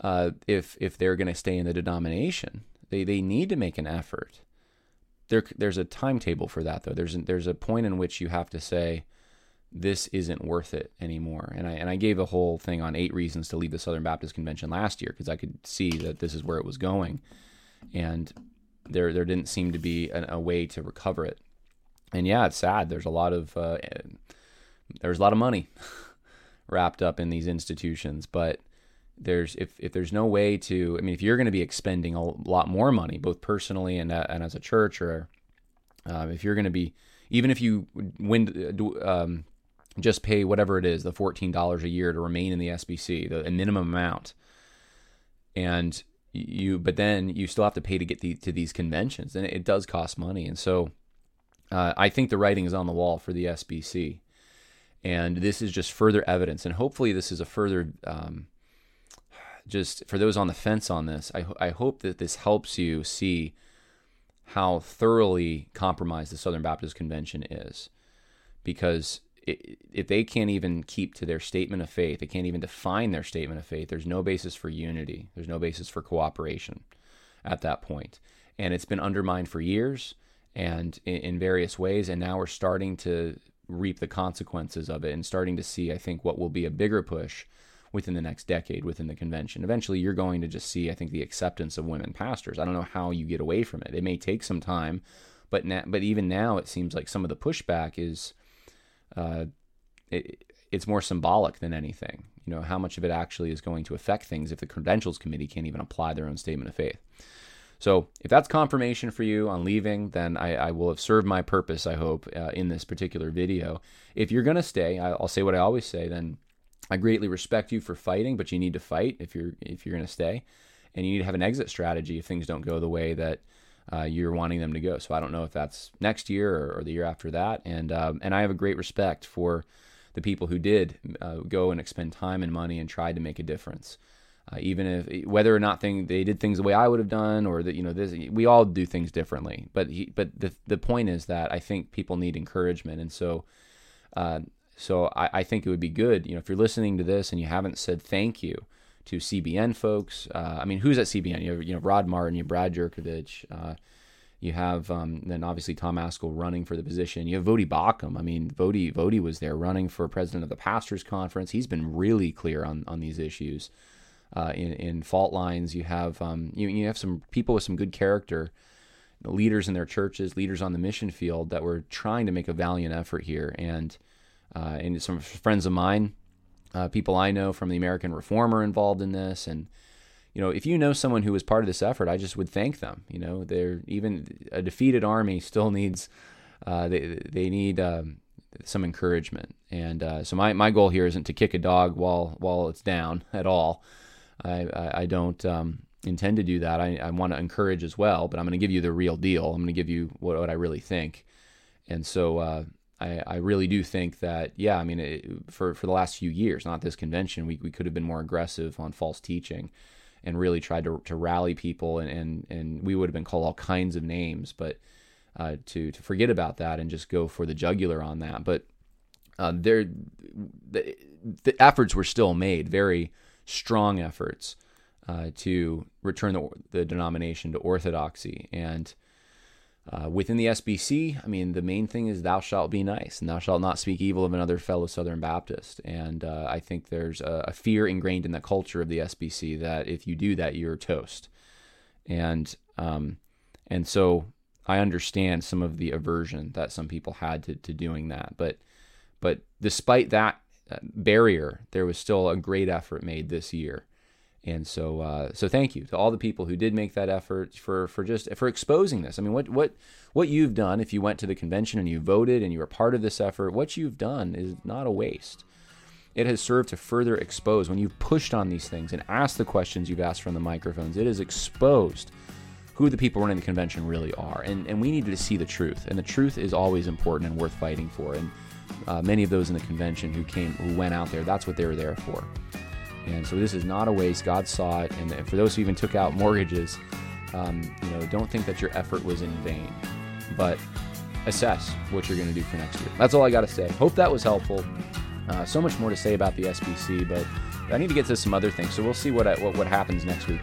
uh, if, if they're going to stay in the denomination. They, they need to make an effort. There, there's a timetable for that, though. There's, there's a point in which you have to say, this isn't worth it anymore. And I and I gave a whole thing on eight reasons to leave the Southern Baptist Convention last year because I could see that this is where it was going, and there there didn't seem to be an, a way to recover it. And yeah, it's sad. There's a lot of uh, there's a lot of money <laughs> wrapped up in these institutions, but there's if if there's no way to, I mean, if you're going to be expending a lot more money, both personally and uh, and as a church, or uh, if you're going to be even if you win, um, just pay whatever it is, the fourteen dollars a year to remain in the SBC, the minimum amount, and you but then you still have to pay to get the, to these conventions and it, does cost money. And so uh, i think the writing is on the wall for the sbc and this is just further evidence and hopefully this is a further um, just for those on the fence on this I, I hope that this helps you see how thoroughly compromised the southern baptist convention is. Because if they can't even keep to their statement of faith, they can't even define their statement of faith, there's no basis for unity. There's no basis for cooperation at that point. And it's been undermined for years and in, various ways. And now we're starting to reap the consequences of it and starting to see, I think, what will be a bigger push within the next decade within the convention. Eventually, you're going to just see, I think, the acceptance of women pastors. I don't know how you get away from it. It may take some time, but na- but even now, it seems like some of the pushback is uh, it, it's more symbolic than anything. You know, how much of it actually is going to affect things if the credentials committee can't even apply their own statement of faith. So, if that's confirmation for you on leaving, then I, I will have served my purpose, I hope, uh, in this particular video. If you're going to stay, I'll say what I always say, then I greatly respect you for fighting, but you need to fight if you're if you're going to stay, and you need to have an exit strategy if things don't go the way that uh, you're wanting them to go. So I don't know if that's next year or, or the year after that. And um, and I have a great respect for the people who did uh, go and expend time and money and tried to make a difference. Uh, even if whether or not thing they did things the way I would have done, or that you know this, we all do things differently. But he, but the the point is that I think people need encouragement, and so. Uh, so I, I think it would be good, you know, if you're listening to this and you haven't said thank you, to CBN folks. Uh, I mean, who's at CBN? You have, you know, Rod Martin, you have Brad Jurkovich, Uh, you have um, then obviously Tom Ascol running for the position. You have Voddie Baucham. I mean, Voddie Voddie was there running for president of the pastors conference. He's been really clear on on these issues. Uh, in in fault lines, you have um, you you have some people with some good character, leaders in their churches, leaders on the mission field that were trying to make a valiant effort here. And uh, and some friends of mine uh, people I know from the American Reformer involved in this, and you know, if you know someone who was part of this effort, I just would thank them. You know, they're even a defeated army still <laughs> needs uh, they they need um, some encouragement, and uh, so my, my goal here isn't to kick a dog while while it's down <laughs> at all. I I, I don't um, intend to do that. I, I want to encourage as well, but I'm going to give you the real deal. I'm going to give you what, what I really think, and so uh, I, I really do think that, yeah, I mean, it, for, for the last few years, not this convention, we, we could have been more aggressive on false teaching and really tried to, to rally people, and, and, and we would have been called all kinds of names, but uh, to, to forget about that and just go for the jugular on that. But uh, there, the, the efforts were still made, very strong efforts uh, to return the, the denomination to orthodoxy. And uh, within the SBC, I mean, the main thing is thou shalt be nice and thou shalt not speak evil of another fellow Southern Baptist. And uh, I think there's a, a, fear ingrained in the culture of the SBC that if you do that, you're toast. And um, and so I understand some of the aversion that some people had to, to doing that. But but despite that uh, barrier, there was still a great effort made this year and so, uh, so thank you to all the people who did make that effort for, for just for exposing this. I mean, what what what you've done if you went to the convention and you voted and you were part of this effort, what you've done is not a waste. It has served to further expose when you've pushed on these things and asked the questions you've asked from the microphones. It has exposed who the people running the convention really are. And, and we needed to see the truth. And the truth is always important and worth fighting for. And uh, many of those in the convention who came, who went out there, that's what they were there for. And so this is not a waste. God saw it. And for those who even took out mortgages, um, you know, don't think that your effort was in vain, but assess what you're going to do for next year. That's all I got to say. Hope that was helpful. Uh, so much more to say about the SBC, but I need to get to some other things. So we'll see what, I, what, what happens next week.